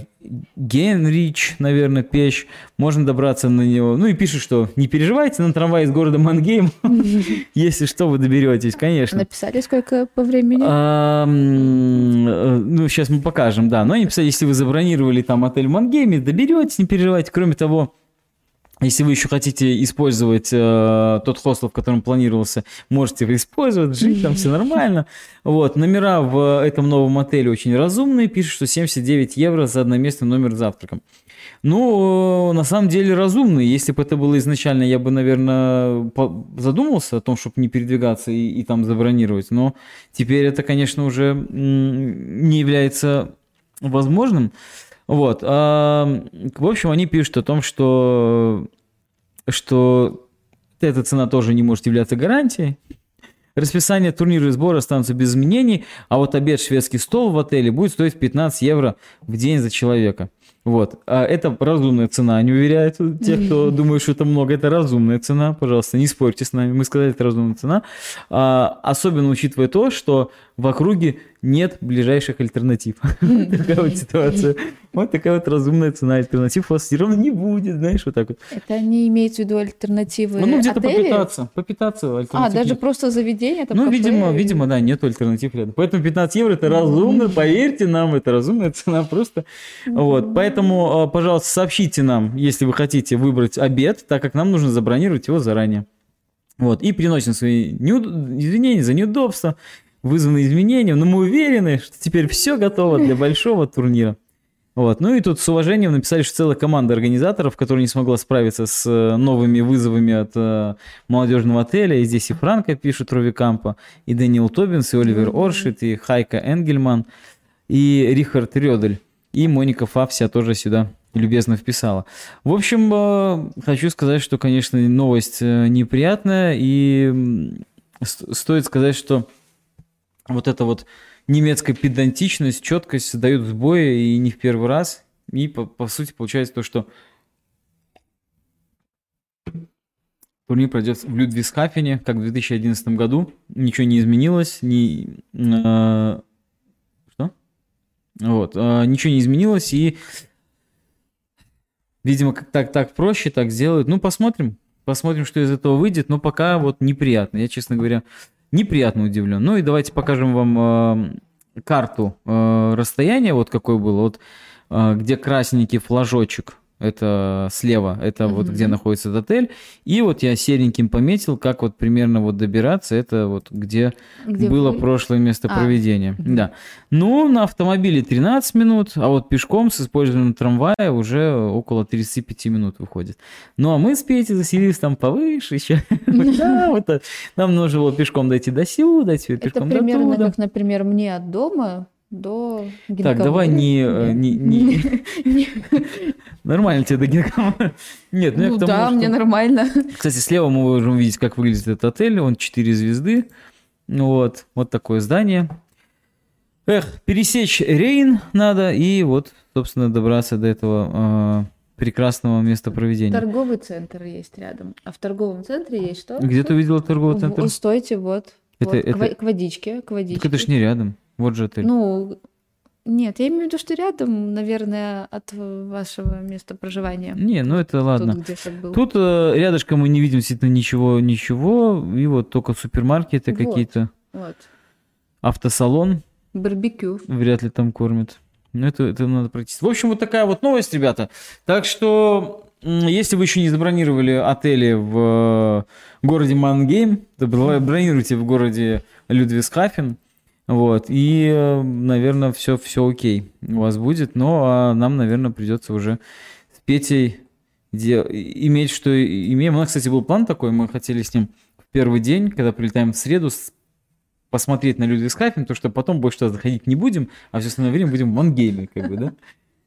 Генрич, наверное, Печь. Можно добраться на него. Ну и пишут, что не переживайте, на трамвай из города Мангейм. Если что, вы доберетесь, конечно. Написали, сколько по времени? А, э, ну, сейчас мы покажем, да. Но они писали, если вы забронировали там отель в Мангейме, доберетесь, не переживайте. Кроме того, если вы еще хотите использовать э, тот хостел, в котором планировался, можете его использовать, жить там, все нормально. Вот, номера в этом новом отеле очень разумные, пишут, что 79 евро за одноместный номер с завтраком. Ну, э, на самом деле разумные. Если бы это было изначально, я бы, наверное, задумался о том, чтобы не передвигаться и, и там забронировать. Но теперь это, конечно, уже не является возможным. Вот. в общем, они пишут о том, что, что эта цена тоже не может являться гарантией. Расписание турнира и сбора останутся без изменений, а вот обед шведский стол в отеле будет стоить 15 евро в день за человека. Вот. А это разумная цена, они уверяют тех, кто думает, что это много. Это разумная цена, пожалуйста, не спорьте с нами. Мы сказали, это разумная цена. А, особенно учитывая то, что в округе нет ближайших альтернатив. Такая вот ситуация. Вот такая вот разумная цена. Альтернатив у вас все равно не будет, знаешь, вот так вот. Это не имеется в виду альтернативы Ну, где-то отели? попитаться. Попитаться А, альтернатив даже нет. просто заведение? там Ну, видимо, видимо, да, нет альтернатив рядом. Поэтому 15 евро это разумно, поверьте нам, это разумная цена просто. Вот, поэтому, э, пожалуйста, сообщите нам, если вы хотите выбрать обед, так как нам нужно забронировать его заранее. Вот, и приносим свои неуд- извинения за неудобства, вызванные изменением, но мы уверены, что теперь все готово для большого турнира. Вот. Ну и тут с уважением написали, что целая команда организаторов, которая не смогла справиться с э, новыми вызовами от э, молодежного отеля. И здесь и Франко пишут Рови Кампа, и Дэниел Тобинс, и Оливер Оршит, и Хайка Энгельман, и Рихард Рёдель. И Моника Фався тоже сюда любезно вписала. В общем, э, хочу сказать, что, конечно, новость э, неприятная, и стоит сказать, что вот эта вот немецкая педантичность, четкость дают сбои и не в первый раз. И по, по сути получается то, что турнир пройдет в Людвигсхафене, как в 2011 году. Ничего не изменилось, ни, э, что? Вот, э, ничего не изменилось, и, видимо, как так, так проще, так сделают. Ну, посмотрим, посмотрим, что из этого выйдет, но пока вот неприятно. Я, честно говоря, неприятно удивлен. Ну и давайте покажем вам э, карту э, расстояния, вот какой было, вот э, где красненький флажочек, это слева, это вот Мгм. где находится этот отель, и вот я сереньким пометил, как вот примерно вот добираться, это вот где, Где было вы? прошлое место А. проведения. Мгм. Да. Ну, на автомобиле 13 минут, а вот пешком с использованием трамвая уже около 35 минут выходит. Ну, а мы с Петей заселились там повыше еще. Вот. Нам нужно было пешком дойти до теперь Это пешком до примерно туда. как, например, мне от дома до Так, давай не... э, не- не- Нормально тебе до гинекомата? Нет, ну я Ну к тому, да, что- мне нормально. Кстати, слева мы можем увидеть, как выглядит этот отель. Он 4 звезды. Вот, вот такое здание. Эх, пересечь Рейн надо и вот, собственно, добраться до этого э, прекрасного места проведения. Торговый центр есть рядом. А в торговом центре есть что? Где ты увидела торговый центр? В- Стойте, вот. Это- Вот, это- К, во- к водичке, к водичке. Так это ж не рядом. Вот же отель. Ну, нет, я имею в виду, что рядом, наверное, от вашего места проживания. Не, ну это ладно. Тут. Тут э, рядышком мы не видим действительно ничего, ничего. И вот только супермаркеты Вот. какие-то. Вот. Автосалон Барбекю. вряд ли там кормят. Ну, это, это надо пройти. В общем, вот такая вот новость, ребята. Так что, если вы еще не забронировали отели в э, городе Мангейм, то бро- бронируйте в городе Людвигсхафен. Вот. И, э, наверное, все, все окей у вас будет. Но а нам, наверное, придется уже с Петей де- иметь, что имеем. У нас, кстати, был план такой. Мы хотели с ним в первый день, когда прилетаем в среду, посмотреть на Людвигсхафен, то что потом больше туда заходить не будем, а все остальное время будем в Мангейме, как бы, да?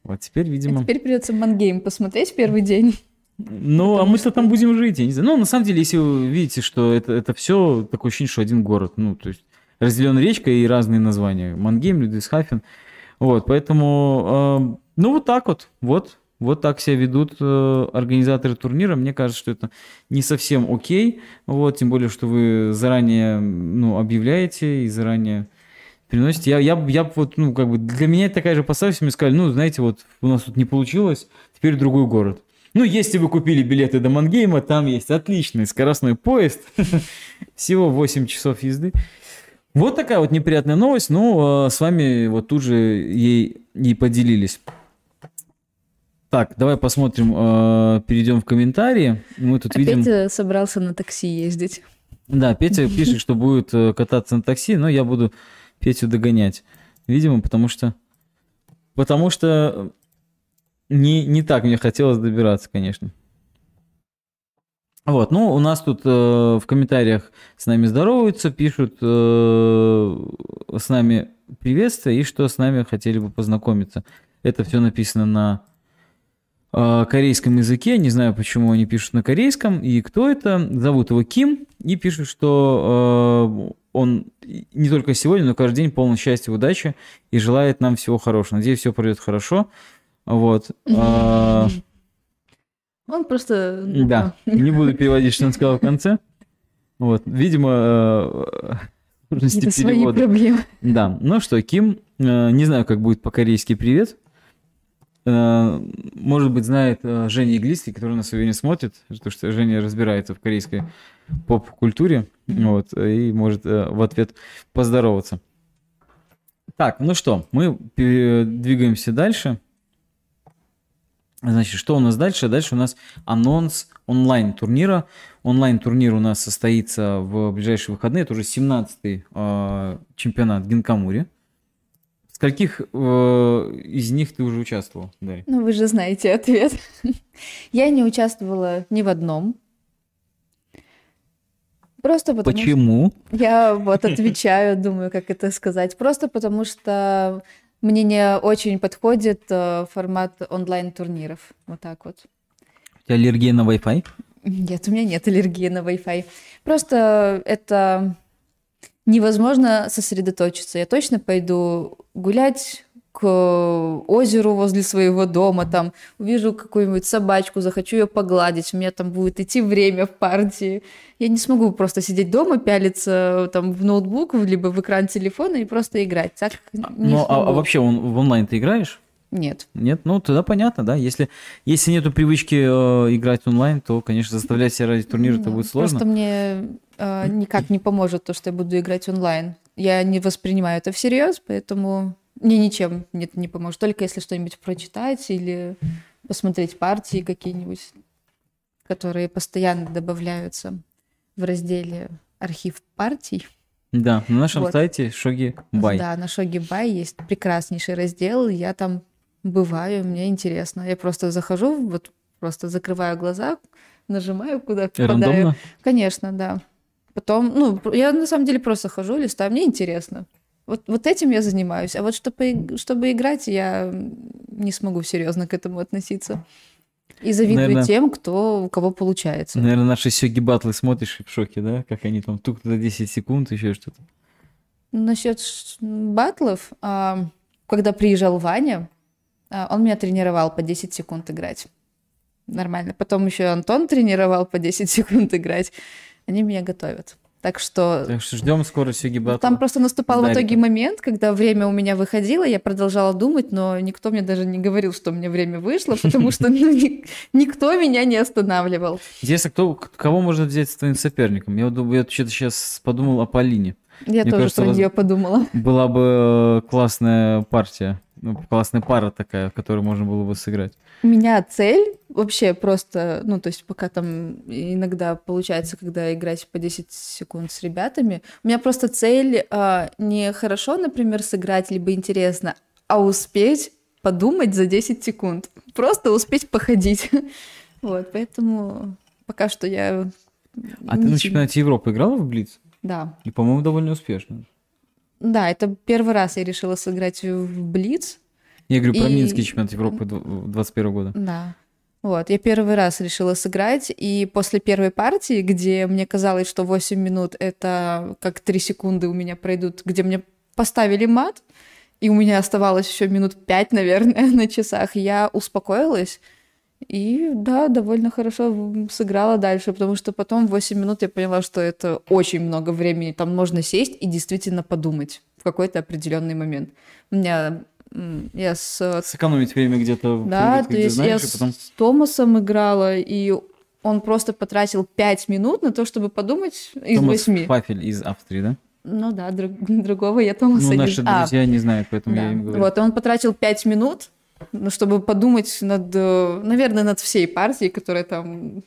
Вот теперь, А видимо... теперь придется Мангейм посмотреть первый день. Ну, а мы-то там будем жить, я не знаю. Ну, на самом деле, если вы видите, что это, это все такое ощущение, что один город, ну, то есть разделен речкой и разные названия. Мангейм, Людвигсхафен. Вот, поэтому, э, ну, вот так вот, вот, вот так себя ведут э, организаторы турнира. Мне кажется, что это не совсем окей, вот, тем более, что вы заранее, ну, объявляете и заранее переносите. Я, я, я вот, ну, как бы, для меня это такая же поставь, мне сказали, ну, знаете, вот, у нас тут не получилось, теперь другой город. Ну, если вы купили билеты до Мангейма, там есть отличный скоростной поезд. Всего 8 часов езды. Вот такая вот неприятная новость. Ну, э, с вами вот тут же ей и поделились. Так, давай посмотрим, э, перейдем в комментарии. Мы тут А видим... Петя собрался на такси ездить. Да, Петя пишет, что будет э, кататься на такси, но я буду Петю догонять. Видимо, потому что... Потому что не, не так мне хотелось добираться, конечно. Вот, ну, у нас тут э, в комментариях с нами здороваются, пишут э, с нами приветствие и что с нами хотели бы познакомиться. Это все написано на э, корейском языке, не знаю, почему они пишут на корейском, и кто это, зовут его Ким, и пишут, что э, он не только сегодня, но каждый день полон счастья, удачи, и желает нам всего хорошего. Надеюсь, все пройдет хорошо. Вот. А, Он просто... ну, Да, не буду переводить, что он сказал в конце. Вот, видимо, э, сложности свои перевода. проблемы. Да, ну что, Ким, э, не знаю, как будет по-корейски привет. Э, Может быть, знает э, Женя Иглицкий, который нас сегодня смотрит, потому что Женя разбирается в корейской поп-культуре, вот, и может э, в ответ поздороваться. Так, ну что, мы двигаемся дальше. Значит, что у нас дальше? Дальше у нас анонс онлайн-турнира. Онлайн-турнир у нас состоится в ближайшие выходные. Это уже 17-й э, чемпионат Гинкамури. В скольких э, из них ты уже участвовал, Дарья? Ну, вы же знаете ответ. Я не участвовала ни в одном. Просто потому что... Почему? Я вот отвечаю, думаю, как это сказать. Просто потому что мне не очень подходит э, формат онлайн-турниров. Вот так вот. У тебя аллергия на Wi-Fi? Нет, у меня нет аллергии на Wi-Fi. Просто это невозможно сосредоточиться. Я точно пойду гулять к озеру возле своего дома, там увижу какую-нибудь собачку, захочу ее погладить, у меня там будет идти время в партии. Я не смогу просто сидеть дома, пялиться там в ноутбук, либо в экран телефона и просто играть. Так не Ну, а, а вообще он, в онлайн ты играешь? Нет. Нет? Ну, тогда понятно, да. Если, если нету привычки э, играть онлайн, то, конечно, заставлять себя ради турнира это будет сложно. Просто мне э, никак не поможет то, что я буду играть онлайн. Я не воспринимаю это всерьез, поэтому мне ничем это не поможет. Только если что-нибудь прочитать или посмотреть партии какие-нибудь, которые постоянно добавляются в разделе архив партий. Да, на нашем Вот. сайте Шоги Бай. Да, на Шоги Бай есть прекраснейший раздел. Я там бываю, мне интересно. Я просто захожу, вот просто закрываю глаза, нажимаю, куда попадаю. Рандомно? Конечно, да. Потом, ну, я на самом деле просто хожу, листаю, мне интересно. Вот, вот этим я занимаюсь. А вот чтобы, чтобы играть, я не смогу серьезно к этому относиться. И завидую Наверно- тем, кто, у кого получается. Наверное, наши сёги батлы смотришь и в шоке, да? Как они там тук за 10 секунд, еще что-то. Насчет батлов, а, когда приезжал Ваня, а, он меня тренировал по 10 секунд играть. Нормально. Потом еще Антон тренировал по 10 секунд играть. Они меня готовят. Так что Так что ждем скоро Сёги ну, Батл. там просто наступал в Дарика. итоге момент, когда время у меня выходило, я продолжала думать, но никто мне даже не говорил, что у меня время вышло, потому что ну, ни- никто меня не останавливал. Интересно, кто, кого можно взять с твоим соперником? Я, что-то сейчас подумал о Полине. Я тоже про нее подумала. Была бы э, классная партия, ну, классная пара такая, в которой можно было бы сыграть. У меня цель вообще просто, ну, то есть пока там иногда получается, когда играть по 10 секунд с ребятами, у меня просто цель а, не хорошо, например, сыграть, либо интересно, а успеть подумать за 10 секунд. Просто успеть походить. Вот, поэтому пока что я... А ты на чемпионате Европы играла в Блиц? Да. И, по-моему, довольно успешно. Да, это первый раз я решила сыграть в Блиц. Я говорю про И- Минский чемпионат Европы 2021 года. Да. Вот, я первый раз решила сыграть, и после первой партии, где мне казалось, что 8 минут — это как 3 секунды у меня пройдут, где мне поставили мат, и у меня оставалось еще минут 5, наверное, на часах, я успокоилась, и да, довольно хорошо сыграла дальше, потому что потом 8 минут я поняла, что это очень много времени, там можно сесть и действительно подумать в какой-то определенный момент. У меня... Я с Сэкономить время где-то да, то есть я знаешь, и потом... с Томасом играла, и он просто потратил 5 минут на то, чтобы подумать из Томас 8. Фафель из Австрии, да? Ну да, друг- другого я Томаса Ну, не наши А, друзья не знают, поэтому да. я им говорю. Вот, он потратил 5 минут, ну, чтобы подумать над, э, наверное, над всей партией, которая там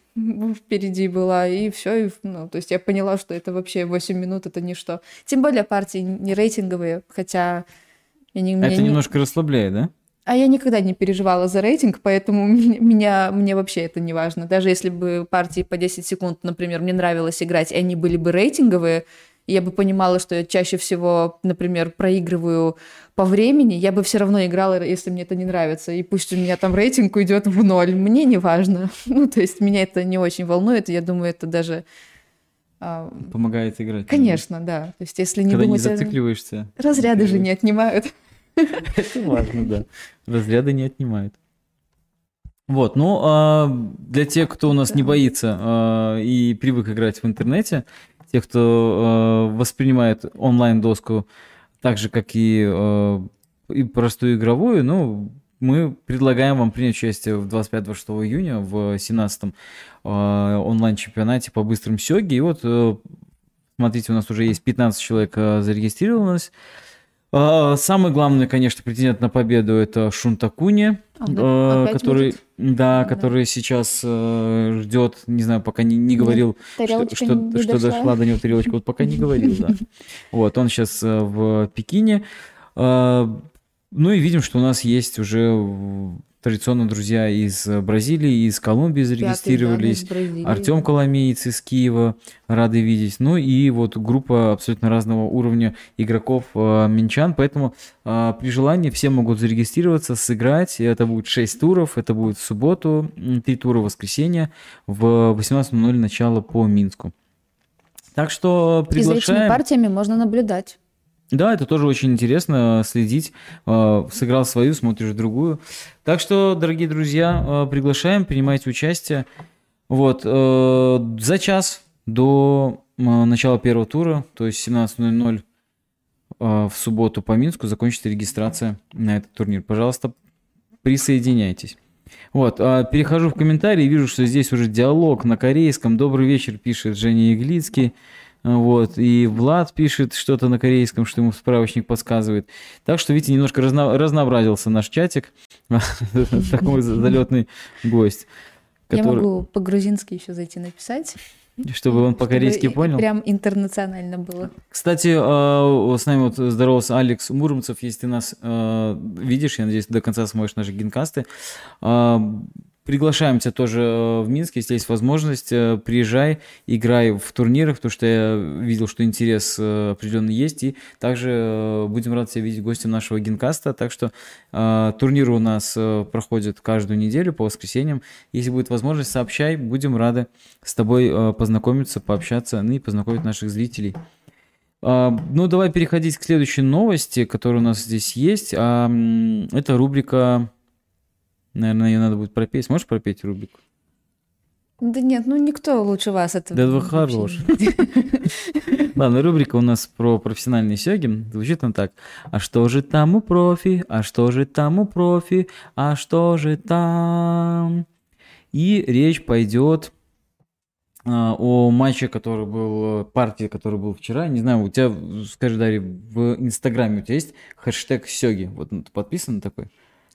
впереди была, и все. Ну, то есть я поняла, что это вообще 8 минут, это ничто. Тем более партии не рейтинговые, хотя я не, это не- немножко расслабляет, да? а я никогда не переживала за рейтинг, поэтому меня- мне вообще это не важно. Даже если бы партии по 10 секунд, например, мне нравилось играть, и они были бы рейтинговые, и я бы понимала, что я чаще всего, например, проигрываю по времени, я бы все равно играла, если мне это не нравится. И пусть у меня там рейтинг уйдет в ноль, мне не важно. Ну, то есть меня это не очень волнует, я думаю, это даже... а, Помогает играть. Конечно, да. То есть если не Когда не думать... о- зацикливаешься. Разряды же не отнимают. Это важно, да. Разряды не отнимают. Вот, ну, а для тех, кто у нас не боится а, и привык играть в интернете, тех, кто а, воспринимает онлайн-доску так же, как и, а, и простую игровую, ну, мы предлагаем вам принять участие в 25-26 июня в 17-м а, онлайн-чемпионате по быстрым сёги. И вот, э, смотрите, у нас уже есть 15 человек а, зарегистрировалось. А, Самый главный, конечно, претендент на победу это Шунтакуни, А, э, да, который, будет? Да, Да. который сейчас э, ждет, не знаю, пока не, не говорил, что, Тарелочка что, не что дошла. дошла до него тарелочка, вот пока не говорил, да. Вот, он сейчас э, в Пекине. Э, Ну и видим, что у нас есть уже традиционно друзья из Бразилии, из Колумбии да, зарегистрировались. Бразилии. Артем Коломеец из Киева, рады видеть. Ну и вот группа абсолютно разного уровня игроков э, минчан, поэтому э, при желании все могут зарегистрироваться, сыграть. Это будет 6 туров, это будет в субботу, 3 тура в воскресенье в 18.00 начало по Минску. Так что И за этими приглашаем. партиями можно наблюдать. Да, это тоже очень интересно следить. Э, Сыграл свою, смотришь другую. Так что, дорогие друзья, э, приглашаем, принимайте участие. Вот, э, за час до э, начала первого тура, то есть 17.00 э, в субботу по Минску, закончится регистрация на этот турнир. Пожалуйста, присоединяйтесь. Вот, а, перехожу в комментарии, вижу, что здесь уже диалог на корейском. Добрый вечер, пишет Женя Иглицкий. Вот, и Влад пишет что-то на корейском, что ему справочник подсказывает. Так что, видите, немножко разно- разнообразился наш чатик. Такой залетный гость. Я могу по-грузински еще зайти написать. Чтобы он по-корейски понял. Прям интернационально было. Кстати, э, с нами вот здоровался Алекс Муромцев. Если ты нас э, видишь, я надеюсь, до конца смотришь наши генкасты. Приглашаем тебя тоже э, в Минск, если есть возможность, э, приезжай, играй в турнирах, потому что я видел, что интерес э, определенный есть, и также будем рады тебя видеть гостем нашего генкаста, так что турниры у нас проходят каждую неделю по воскресеньям, если будет возможность, сообщай, будем рады с тобой познакомиться, пообщаться, ну и познакомить наших зрителей. А, ну, давай переходить к следующей новости, которая у нас здесь есть. А, это рубрика... Наверное, ее надо будет пропеть. Можешь пропеть рубрику? Да нет, ну никто лучше вас это... Да вы хорош. Ладно, рубрика у нас про профессиональный сёги. Звучит он так. А что же там у профи? А что же там у профи? А что же там? И речь пойдет а, о матче, который был, партии, который был вчера. Не знаю, у тебя, скажи, Дарья, в Инстаграме у тебя есть хэштег Сёги? Вот он подписан такой?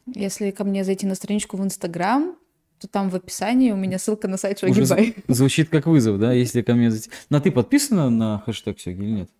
Если ко мне зайти на страничку в Инстаграм, то там в описании у меня ссылка на сайт Шогибай. Звучит как вызов, да, если ко мне зайти. Но ты подписана на хэштег Сёги или нет?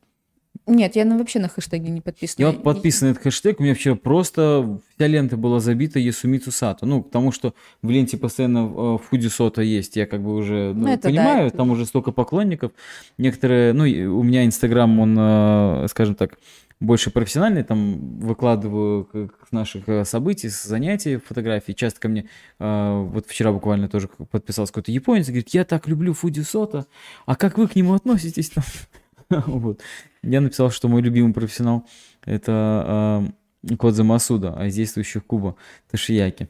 Нет, я вообще на хэштеге не подписана. Я вот подписан на этот хэштег, у меня вчера просто вся лента была забита Ясумицу Сато. Ну, потому что в ленте постоянно э, Фуди Сота есть, я как бы уже ну, ну, понимаю, да, там уже столько поклонников. Некоторые, ну, у меня Инстаграм, он, э, скажем так, больше профессиональный, там выкладываю наших э, событий, занятий, фотографий. Часто ко мне, вот вчера буквально тоже подписался какой-то японец, говорит, я так люблю Фуди Сота, а как вы к нему относитесь вот. Я написал, что мой любимый профессионал это э, Кодзе Масуда, а из действующих Куба Ташияки.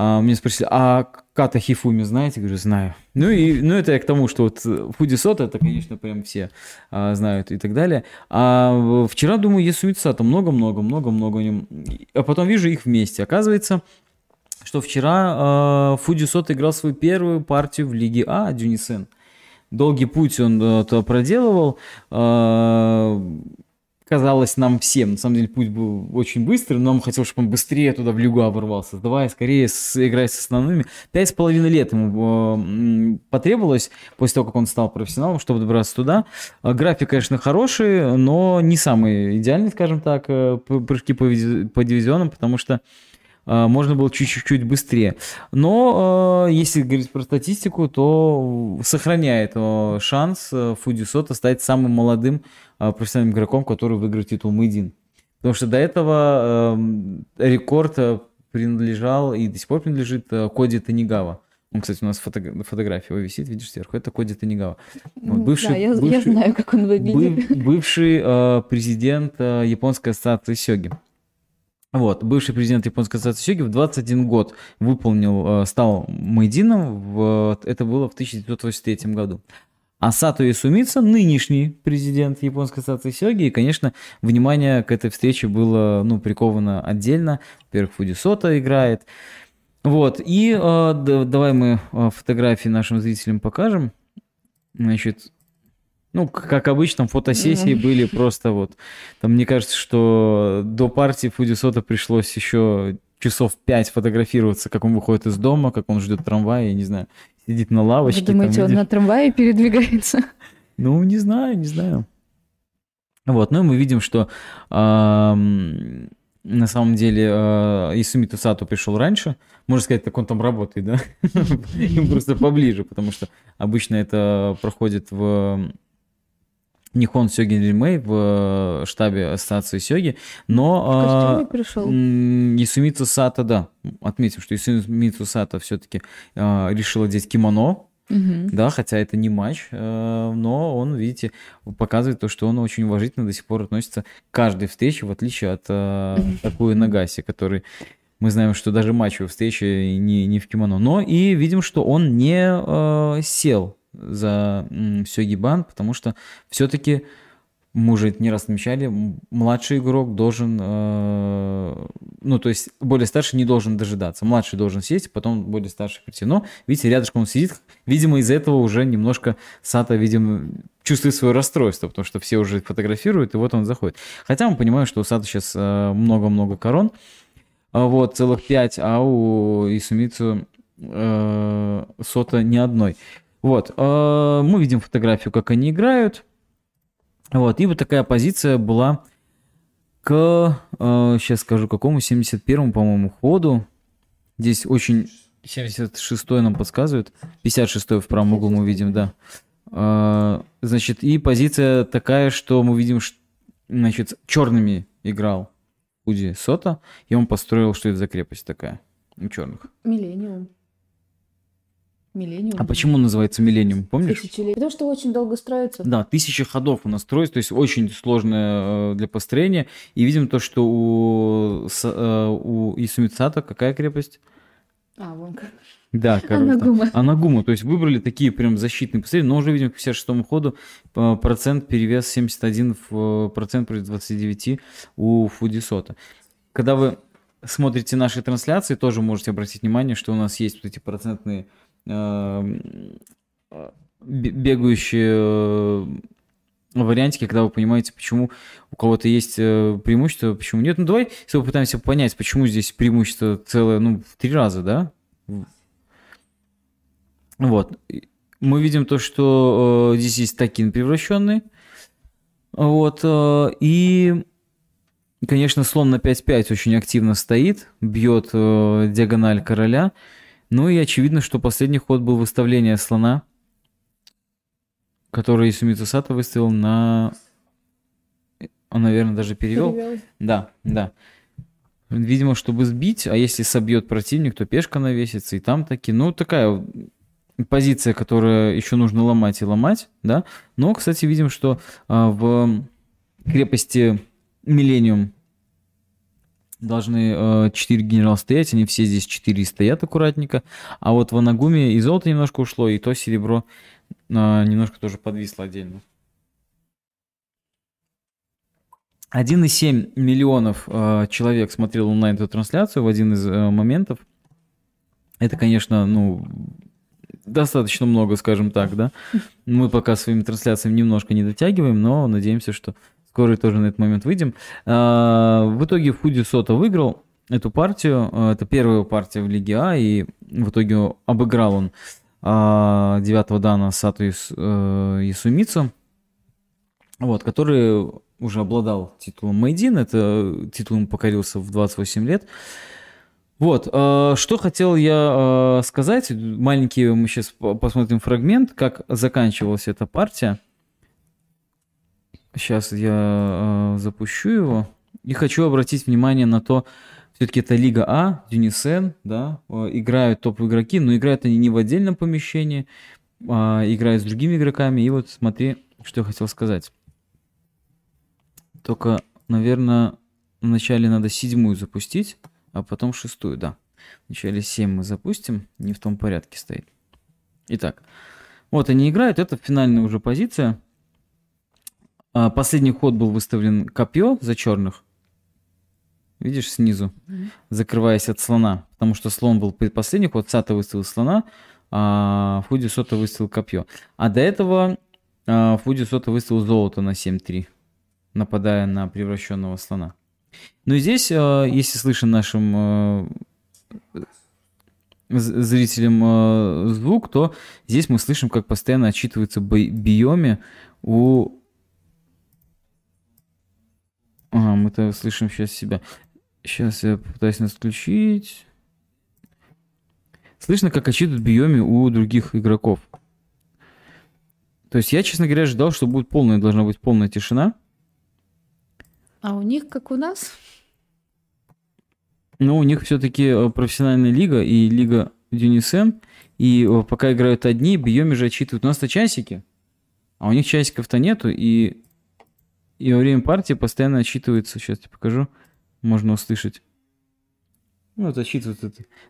А, мне спросили, а Ката Хифуми знаете? говорю, знаю. Ну, и, ну, это я к тому, что вот Фуди Сота, это, конечно, прям все а, знают и так далее. А вчера, думаю, Ясуми Сата много-много-много-много. А потом вижу их вместе. Оказывается, что вчера э, Фуди Сота играл свою первую партию в Лиге А, Дюнисен долгий путь он э, проделывал. Э, казалось нам всем, на самом деле путь был очень быстрый, но нам хотелось, чтобы он быстрее туда в лигу оборвался. Давай скорее играть с основными. Пять с половиной лет ему э, потребовалось после того, как он стал профессионалом, чтобы добраться туда. График, конечно, хороший, но не самый идеальный, скажем так, прыжки по, по дивизионам, потому что можно было чуть-чуть быстрее. Но а, если говорить про статистику, то сохраняет а, шанс Фудисота стать самым молодым профессиональным игроком, который выиграет титул Мэйдин. Потому что до этого рекорд принадлежал и до сих пор принадлежит Коди Танигава. Он, кстати, у нас фото, фотография его висит, видишь, сверху. Это Коди Танигава. Вот, бывший, да, я, бывший, я знаю, как он выглядит. бывший э, президент э, Японской ассоциации Сёги. Вот, бывший президент Японской ассоциации сёги в 21 год выполнил, э, стал Майдином, в, это было в 1983 году. А Сато Исумица, нынешний президент Японской ассоциации сёги, и, конечно, внимание к этой встрече было, ну, приковано отдельно. Во-первых, Фудисота играет. Вот, и э, давай мы э, фотографии нашим зрителям покажем. Значит, ну, как обычно, фотосессии были просто вот... Там, мне кажется, что до партии Фудисота пришлось еще часов пять фотографироваться, как он выходит из дома, как он ждет трамвая, я не знаю, сидит на лавочке. Вы думаете, там, он на трамвае передвигается? Ну, не знаю, не знаю. Вот, ну и мы видим, что на самом деле э, Исуми Тусато пришел раньше. Можно сказать, так он там работает, да? Им просто поближе, потому что обычно это проходит в Нихон Сёги Римей в э, штабе ассоциации Сёги, но в пришел. Исумицу Сата, да, отметим, что Исумицу Сата все-таки э, решил одеть кимоно, Угу. Да, хотя это не матч, э, но он, видите, показывает то, что он очень уважительно до сих пор относится к каждой встрече, в отличие от э, такой Нагаси, который мы знаем, что даже матчевые встречи не, не в кимоно. Но и видим, что он не э, сел за Сёгибан, потому что все-таки мы уже не раз отмечали, младший игрок должен, э, ну, то есть более старший не должен дожидаться. Младший должен сесть, потом более старший прийти. Но, видите, рядышком он сидит. Видимо, из-за этого уже немножко Сата, видимо, чувствует свое расстройство, потому что все уже фотографируют, и вот он заходит. Хотя мы понимаем, что у Сата сейчас э, много-много корон, а вот, целых пять, а у Исумицу э, Сота ни одной. Вот, э, мы видим фотографию, как они играют. Вот, и вот такая позиция была к, э, сейчас скажу, какому, 71-му, по-моему, ходу. Здесь очень... 76-й нам подсказывает. 56-й в правом углу мы видим, да. Э, значит, и позиция такая, что мы видим, значит, черными играл Уди Сота, и он построил, что это за крепость такая у черных. Миллениум. Миллениум. А почему называется Миллениум, помнишь? Тысячелетие. Потому что очень долго строится. Да, тысячи ходов у нас строится, то есть очень сложное э, для построения. И видим то, что у, э, у Исумицата какая крепость? А, вон как. Да, короче. Анагума. Анагума, то есть выбрали такие прям защитные построения, но уже видим к 56 ходу э, процент перевес 71 в процент против 29 у Фудисота. Когда вы смотрите наши трансляции, тоже можете обратить внимание, что у нас есть вот эти процентные бегающие э, вариантики, когда вы понимаете, почему у кого-то есть э, преимущество, почему нет. Ну, давай, если попытаемся понять, почему здесь преимущество целое, ну, в три раза, да? Вот. Мы видим то, что э, здесь есть токин превращенный. Вот. э, и, конечно, слон на 5-5 очень активно стоит, бьет э, диагональ короля. Ну и очевидно, что последний ход был выставление слона, который Сумицу Сато выставил на... Он, наверное, даже перевел. Да, да. Видимо, чтобы сбить, а если собьет противник, то пешка навесится, и там таки, ну, такая позиция, которая еще нужно ломать и ломать, да. Но, кстати, видим, что а, в крепости Миллениум должны 4 генерала стоять, они все здесь 4 стоят аккуратненько, а вот в Анагуме и золото немножко ушло, и то серебро а, немножко тоже подвисло отдельно. 1,7 миллионов э, человек смотрел онлайн эту трансляцию в один из э, моментов. Это, конечно, ну, достаточно много, скажем так, да. Мы пока своими трансляциями немножко не дотягиваем, но надеемся, что скоро тоже на этот момент выйдем. А, В итоге Фуди Сота выиграл эту партию. А, Это первая партия в Лиге А, и в итоге обыграл он а, девятого дана Сату Ис- э, Ясумицу, вот, который уже обладал титулом Майдин, это титул ему покорился в 28 лет. Вот, что хотел я сказать, маленький мы сейчас посмотрим фрагмент, как заканчивалась эта партия. Сейчас я э, запущу его. И хочу обратить внимание на то, все-таки это Лига А, Дюнисен, да, э, играют топовые игроки, но играют они не в отдельном помещении, а играют с другими игроками. И вот смотри, что я хотел сказать. Только, наверное, вначале надо седьмую запустить, а потом шестую, да. Вначале 7 мы запустим, не в том порядке стоит. Итак, вот они играют, это финальная уже позиция. А, Последний ход был выставлен копье за черных. Видишь, снизу, закрываясь от слона. Потому что слон был предпоследний ход, Сата выставил слона, а Фуди Сота выставил копье. А до этого а, Фуди Сота выставил золото на 7-3, нападая на превращенного слона. Ну и здесь, э, если слышен нашим з- зрителям звук, то здесь мы слышим, как постоянно отчитывается биоме у... Ага, мы-то слышим сейчас себя. Сейчас я попытаюсь нас включить. Слышно, как отчитывают биоме у других игроков. То есть я, честно говоря, ожидал, что будет полная, должна быть полная тишина. А у них, как у нас, Но у них все-таки профессиональная лига и лига Дюнисен. И э, пока играют одни, Биоми же отчитывают. У нас-то часики, а у них часиков-то нету. И, и во время партии постоянно отчитывается. Сейчас я покажу. Можно услышать. Ну, это.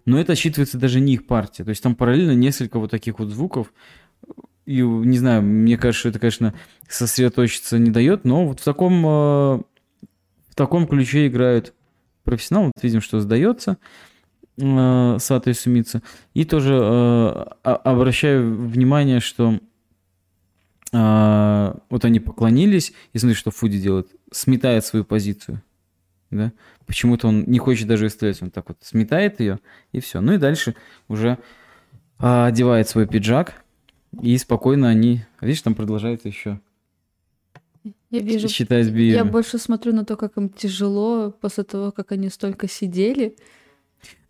Но это отсчитывается даже не их партия. То есть там параллельно несколько вот таких вот звуков. И, не знаю, мне кажется, что это, конечно, сосредоточиться не дает, но вот в таком, э, в таком ключе играют профессионал. Вот видим, что сдается Сато и Сумица. И тоже э, обращаю внимание, что э, вот они поклонились, и смотри, что Фуди делает. Сметает свою позицию. Да? Почему-то он не хочет даже стрелять, он так вот сметает ее, и все. Ну и дальше уже а, одевает свой пиджак, и спокойно они... Видишь, там продолжается еще. я вижу, Считать я биоми. больше смотрю на то, как им тяжело после того, как они столько сидели.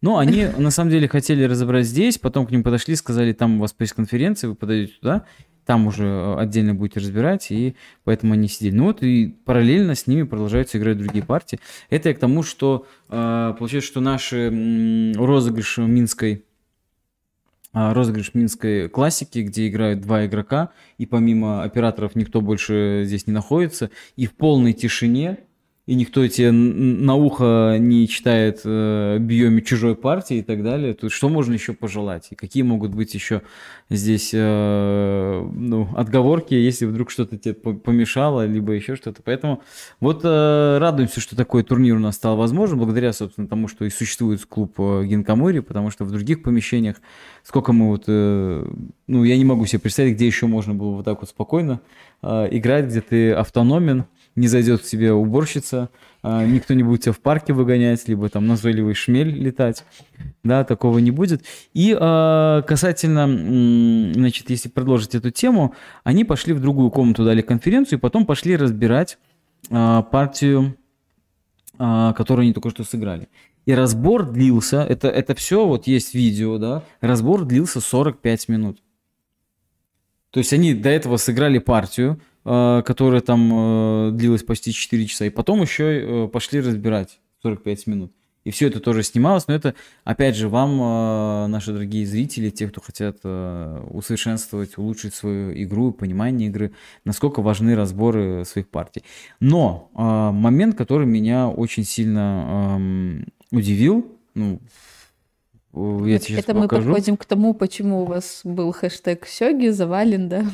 Ну, они на самом деле хотели разобрать здесь, потом к ним подошли, сказали, там у вас пресс-конференция, вы подойдете туда, там уже э, отдельно будете разбирать, и поэтому они сидели. Ну вот и параллельно с ними продолжаются играть другие партии. Это я к тому, что э, получается, что наши м, розыгрыши Минской а, розыгрыш Минской классики, где играют два игрока, и помимо операторов никто больше здесь не находится, и в полной тишине и никто тебе на ухо не читает э, биоме чужой партии и так далее, то что можно еще пожелать? И какие могут быть еще здесь э, ну, отговорки, если вдруг что-то тебе помешало, либо еще что-то. Поэтому вот э, радуемся, что такой турнир у нас стал возможен, благодаря, собственно, тому, что и существует клуб э, Гинкамори, потому что в других помещениях, сколько мы вот, э, ну, я не могу себе представить, где еще можно было вот так вот спокойно э, играть, где ты автономен, не зайдет к тебе уборщица, а, никто не будет тебя в парке выгонять, либо там назойливый шмель летать, да, такого не будет. И а, касательно, значит, если продолжить эту тему, они пошли в другую комнату, дали конференцию, и потом пошли разбирать а, партию, которую они только что сыграли. И разбор длился, это, это все, вот есть видео, да, разбор длился 45 минут. То есть они до этого сыграли партию, которая там э, длилась почти 4 часа, и потом еще э, пошли разбирать 45 минут. И все это тоже снималось, но это, опять же, вам, наши дорогие зрители, те, кто хотят усовершенствовать, улучшить свою игру, понимание игры, насколько важны разборы своих партий. Но момент, который меня очень сильно эм, удивил, ну, я тебе Это мы подходим к тому, почему у вас был хэштег Сёги завален, да?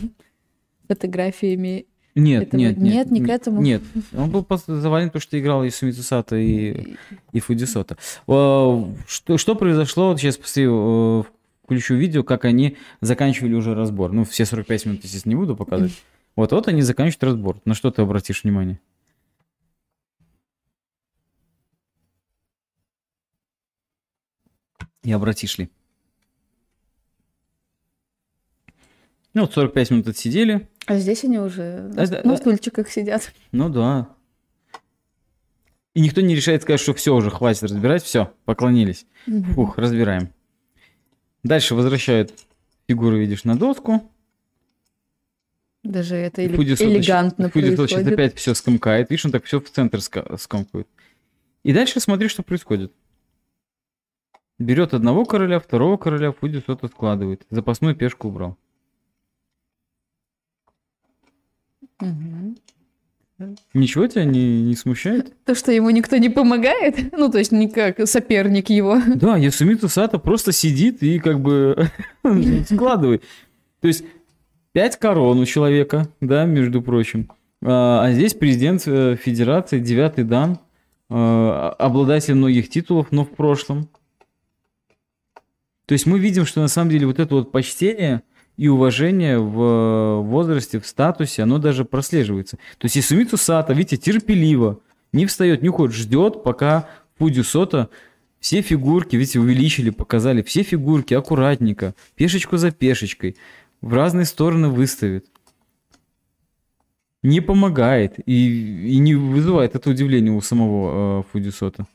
Фотографиями нет, этого? нет, нет. Нет, не к этому? Нет, он был завален, потому что играл и Сумицу Сато, и, и Фудисота. Что, что произошло, вот сейчас после включу видео, как они заканчивали уже разбор. Ну, все 45 минут, естественно, не буду показывать. Вот, вот они заканчивают разбор. На что ты обратишь внимание? И обратишь ли? Ну, вот 45 минут отсидели. А здесь они уже на, это, на стульчиках сидят. Ну да. И никто не решает сказать, что все уже, хватит разбирать, все, поклонились. Угу. Фух, разбираем. Дальше возвращают фигуры, видишь, на доску. Даже это эле- Фудисот, элегантно Фудисот сейчас опять все скомкает. Видишь, он так все в центр скомкает. И дальше смотри, что происходит. Берет одного короля, второго короля, Фудисот откладывает. Запасную пешку убрал. Угу. Ничего тебя не, не смущает? То, что ему никто не помогает? Ну, то есть не как соперник его. Да, Ясумиту Сато просто сидит и как бы складывает. То есть пять корон у человека, да, между прочим. А, а здесь президент э, Федерации, девятый дан, а, обладатель многих титулов, но в прошлом. То есть мы видим, что на самом деле вот это вот почтение – и уважение в возрасте, в статусе, оно даже прослеживается. То есть Исумицу Сата, видите, терпеливо, не встает, не уходит, ждет, пока Фудю Сота все фигурки, видите, увеличили, показали, все фигурки аккуратненько, пешечку за пешечкой, в разные стороны выставит. Не помогает и, и не вызывает это удивление у самого э, Фудисота.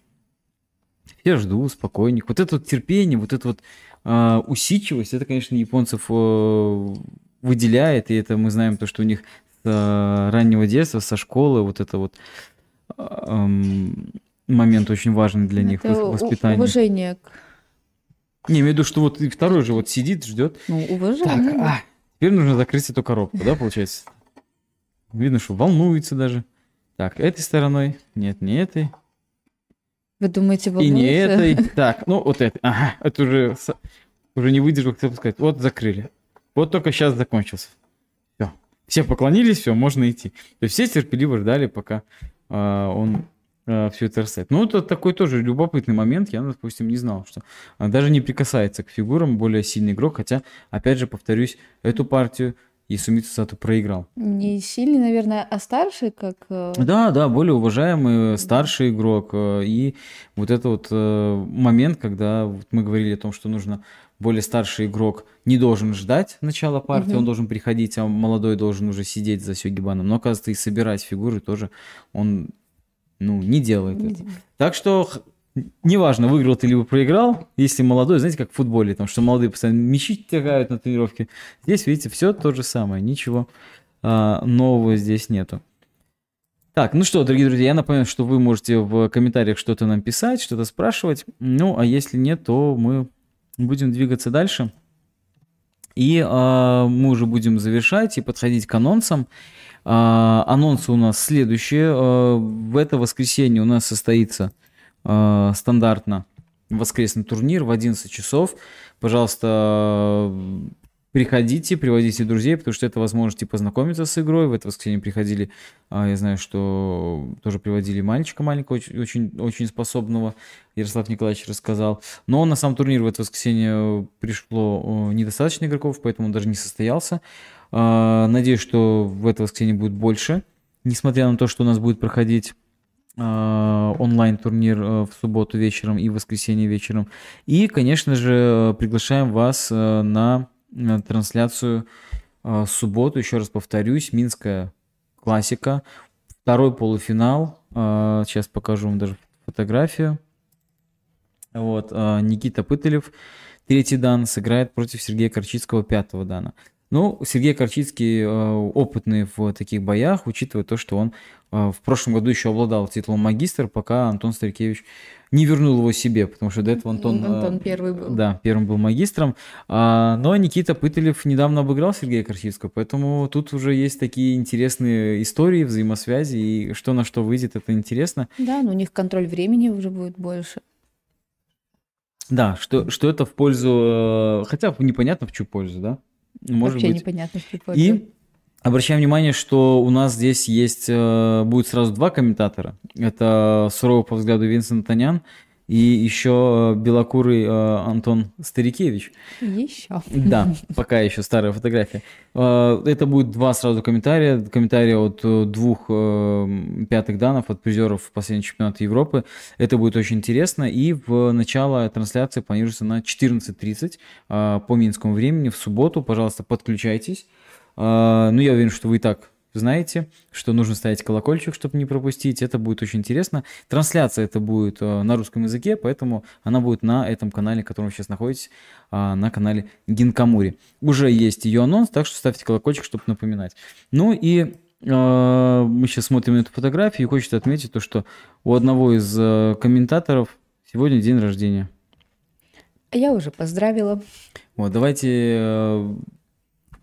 Я жду, спокойненько. Вот это вот терпение, вот это вот э, усидчивость, это, конечно, японцев э, выделяет, и это мы знаем то, что у них с э, раннего детства, со школы, вот это вот э, момент очень важный для них это воспитание. Уважение к не, имею в виду, что вот и второй же вот сидит, ждет. Ну, уважение. Так, а, теперь нужно закрыть эту коробку, да, получается? Видно, что волнуется даже. Так, этой стороной. Нет, не этой. Вы думаете, волнуется? И не этой. Так, ну вот это. Ага, это уже, уже не выдержал, хотел сказать. Вот закрыли. Вот только сейчас закончился. Все. Все поклонились, все, можно идти. То есть все терпеливо ждали, пока э, он э, все это расставит. Ну, это такой тоже любопытный момент. Я, допустим, не знал, что даже не прикасается к фигурам более сильный игрок. Хотя, опять же, повторюсь, эту партию и Сумицу Сато проиграл. Не сильный, наверное, а старший, как... Э, да, да, более уважаемый старший игрок. Э, и вот это вот э, момент, когда вот мы говорили о том, что нужно более старший игрок не должен ждать начала партии, угу. он должен приходить, а молодой должен уже сидеть за сёгибаном. Но, оказывается, и собирать фигуры тоже он ну, не делает не это. Так что неважно, выиграл ты либо проиграл, если молодой, знаете, как в футболе, там, что молодые постоянно мячи тягают на тренировке. Здесь, видите, все то же самое, ничего а, нового здесь нету. Так, ну что, дорогие друзья, я напоминаю, что вы можете в комментариях что-то нам писать, что-то спрашивать. Ну, а если нет, то мы будем двигаться дальше. И э, мы уже будем завершать и подходить к анонсам. Э, анонсы у нас следующие. Э, в это воскресенье у нас состоится стандартно воскресный турнир в 11 часов. Пожалуйста, приходите, приводите друзей, потому что это возможность и познакомиться с игрой. В это воскресенье приходили, а, я знаю, что тоже приводили мальчика маленького, очень, очень способного, Ярослав Николаевич рассказал. Но на сам турнир в это воскресенье пришло недостаточно игроков, поэтому он даже не состоялся. Надеюсь, что в это воскресенье будет больше, несмотря на то, что у нас будет проходить онлайн-турнир э, в субботу вечером и в воскресенье вечером. И, конечно же, приглашаем вас э, на трансляцию в субботу. Еще раз повторюсь, Минская классика. Второй полуфинал. Сейчас покажу вам даже фотографию. Вот, Никита Пыталев, третий дан, сыграет против Сергея Корчицкого, пятого дана. Ну, Сергей Корчицкий э, опытный в таких боях, учитывая то, что он э, в прошлом году еще обладал титулом магистр, пока Антон Старикевич не вернул его себе, потому что до этого Антон... Антон э, первый был. Да, первым был магистром. А, но Никита Пыталев недавно обыграл Сергея Корчицкого, поэтому тут уже есть такие интересные истории, взаимосвязи, и что на что выйдет, это интересно. Да, но у них контроль времени уже будет больше. Да, что, что это в пользу... Хотя непонятно в чью пользу, да? Может Вообще быть. непонятно, что И обращаем внимание, что у нас здесь есть, э, будет сразу два комментатора. Это суровый по взгляду Винсент Танян и еще э, белокурый э, Антон Старикевич. Еще. Да, пока еще старая фотография. Это будет два сразу комментария. Комментарии от двух пятых данов, от призеров последнего чемпионата Европы. Это будет очень интересно. И в начало трансляции планируется на 14.30 по минскому времени в субботу. Пожалуйста, подключайтесь. Ну, я уверен, что вы и так знаете, что нужно ставить колокольчик, чтобы не пропустить. Это будет очень интересно. Трансляция это будет э, на русском языке, поэтому она будет на этом канале, в котором вы сейчас находитесь, а, на канале Гинкамури. Уже есть ее анонс, так что ставьте колокольчик, чтобы напоминать. Ну и э, мы сейчас смотрим эту фотографию и хочется отметить то, что у одного из э, комментаторов сегодня день рождения. Я уже поздравила. Вот, давайте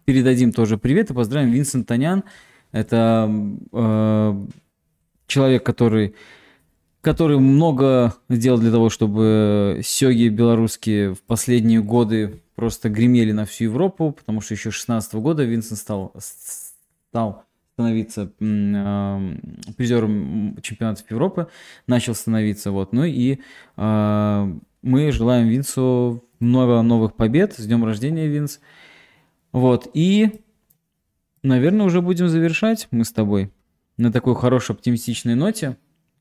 передадим тоже привет и поздравим Винсент Танян. Это э, человек, который, который много сделал для того, чтобы сёги белорусские в последние годы просто гремели на всю Европу, потому что еще 16 года Винсент стал, стал становиться э, призером чемпионатов Европы, начал становиться, вот, ну и э, мы желаем Винсу много новых побед, с днем рождения, Винс, вот, и наверное, уже будем завершать мы с тобой на такой хорошей оптимистичной ноте,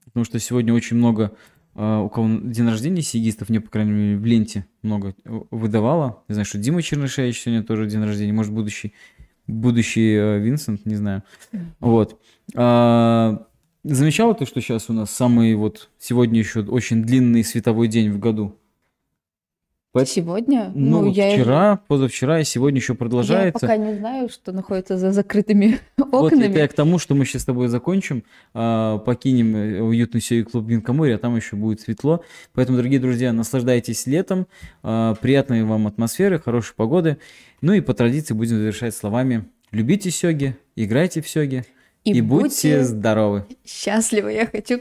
потому что сегодня очень много Uh, у кого день рождения сигистов, мне, по крайней мере, в ленте много выдавало. Я знаю, что Дима Чернышевич сегодня тоже день рождения, может, будущий, будущий uh, Винсент, не знаю. Вот. Uh, замечала ты, что сейчас у нас самый вот сегодня еще очень длинный световой день в году? Сегодня? Ну, ну я... вчера, позавчера и сегодня еще продолжается. Я пока не знаю, что находится за закрытыми окнами. Вот это я к тому, что мы сейчас с тобой закончим, а, покинем э, уютный сей клуб Винкомори, а там еще будет светло. Поэтому, дорогие друзья, наслаждайтесь летом, а, приятной вам атмосферы, хорошей погоды. Ну и по традиции будем завершать словами «Любите сёги, играйте в сёги и, и будьте, будьте здоровы». Счастливы, я хочу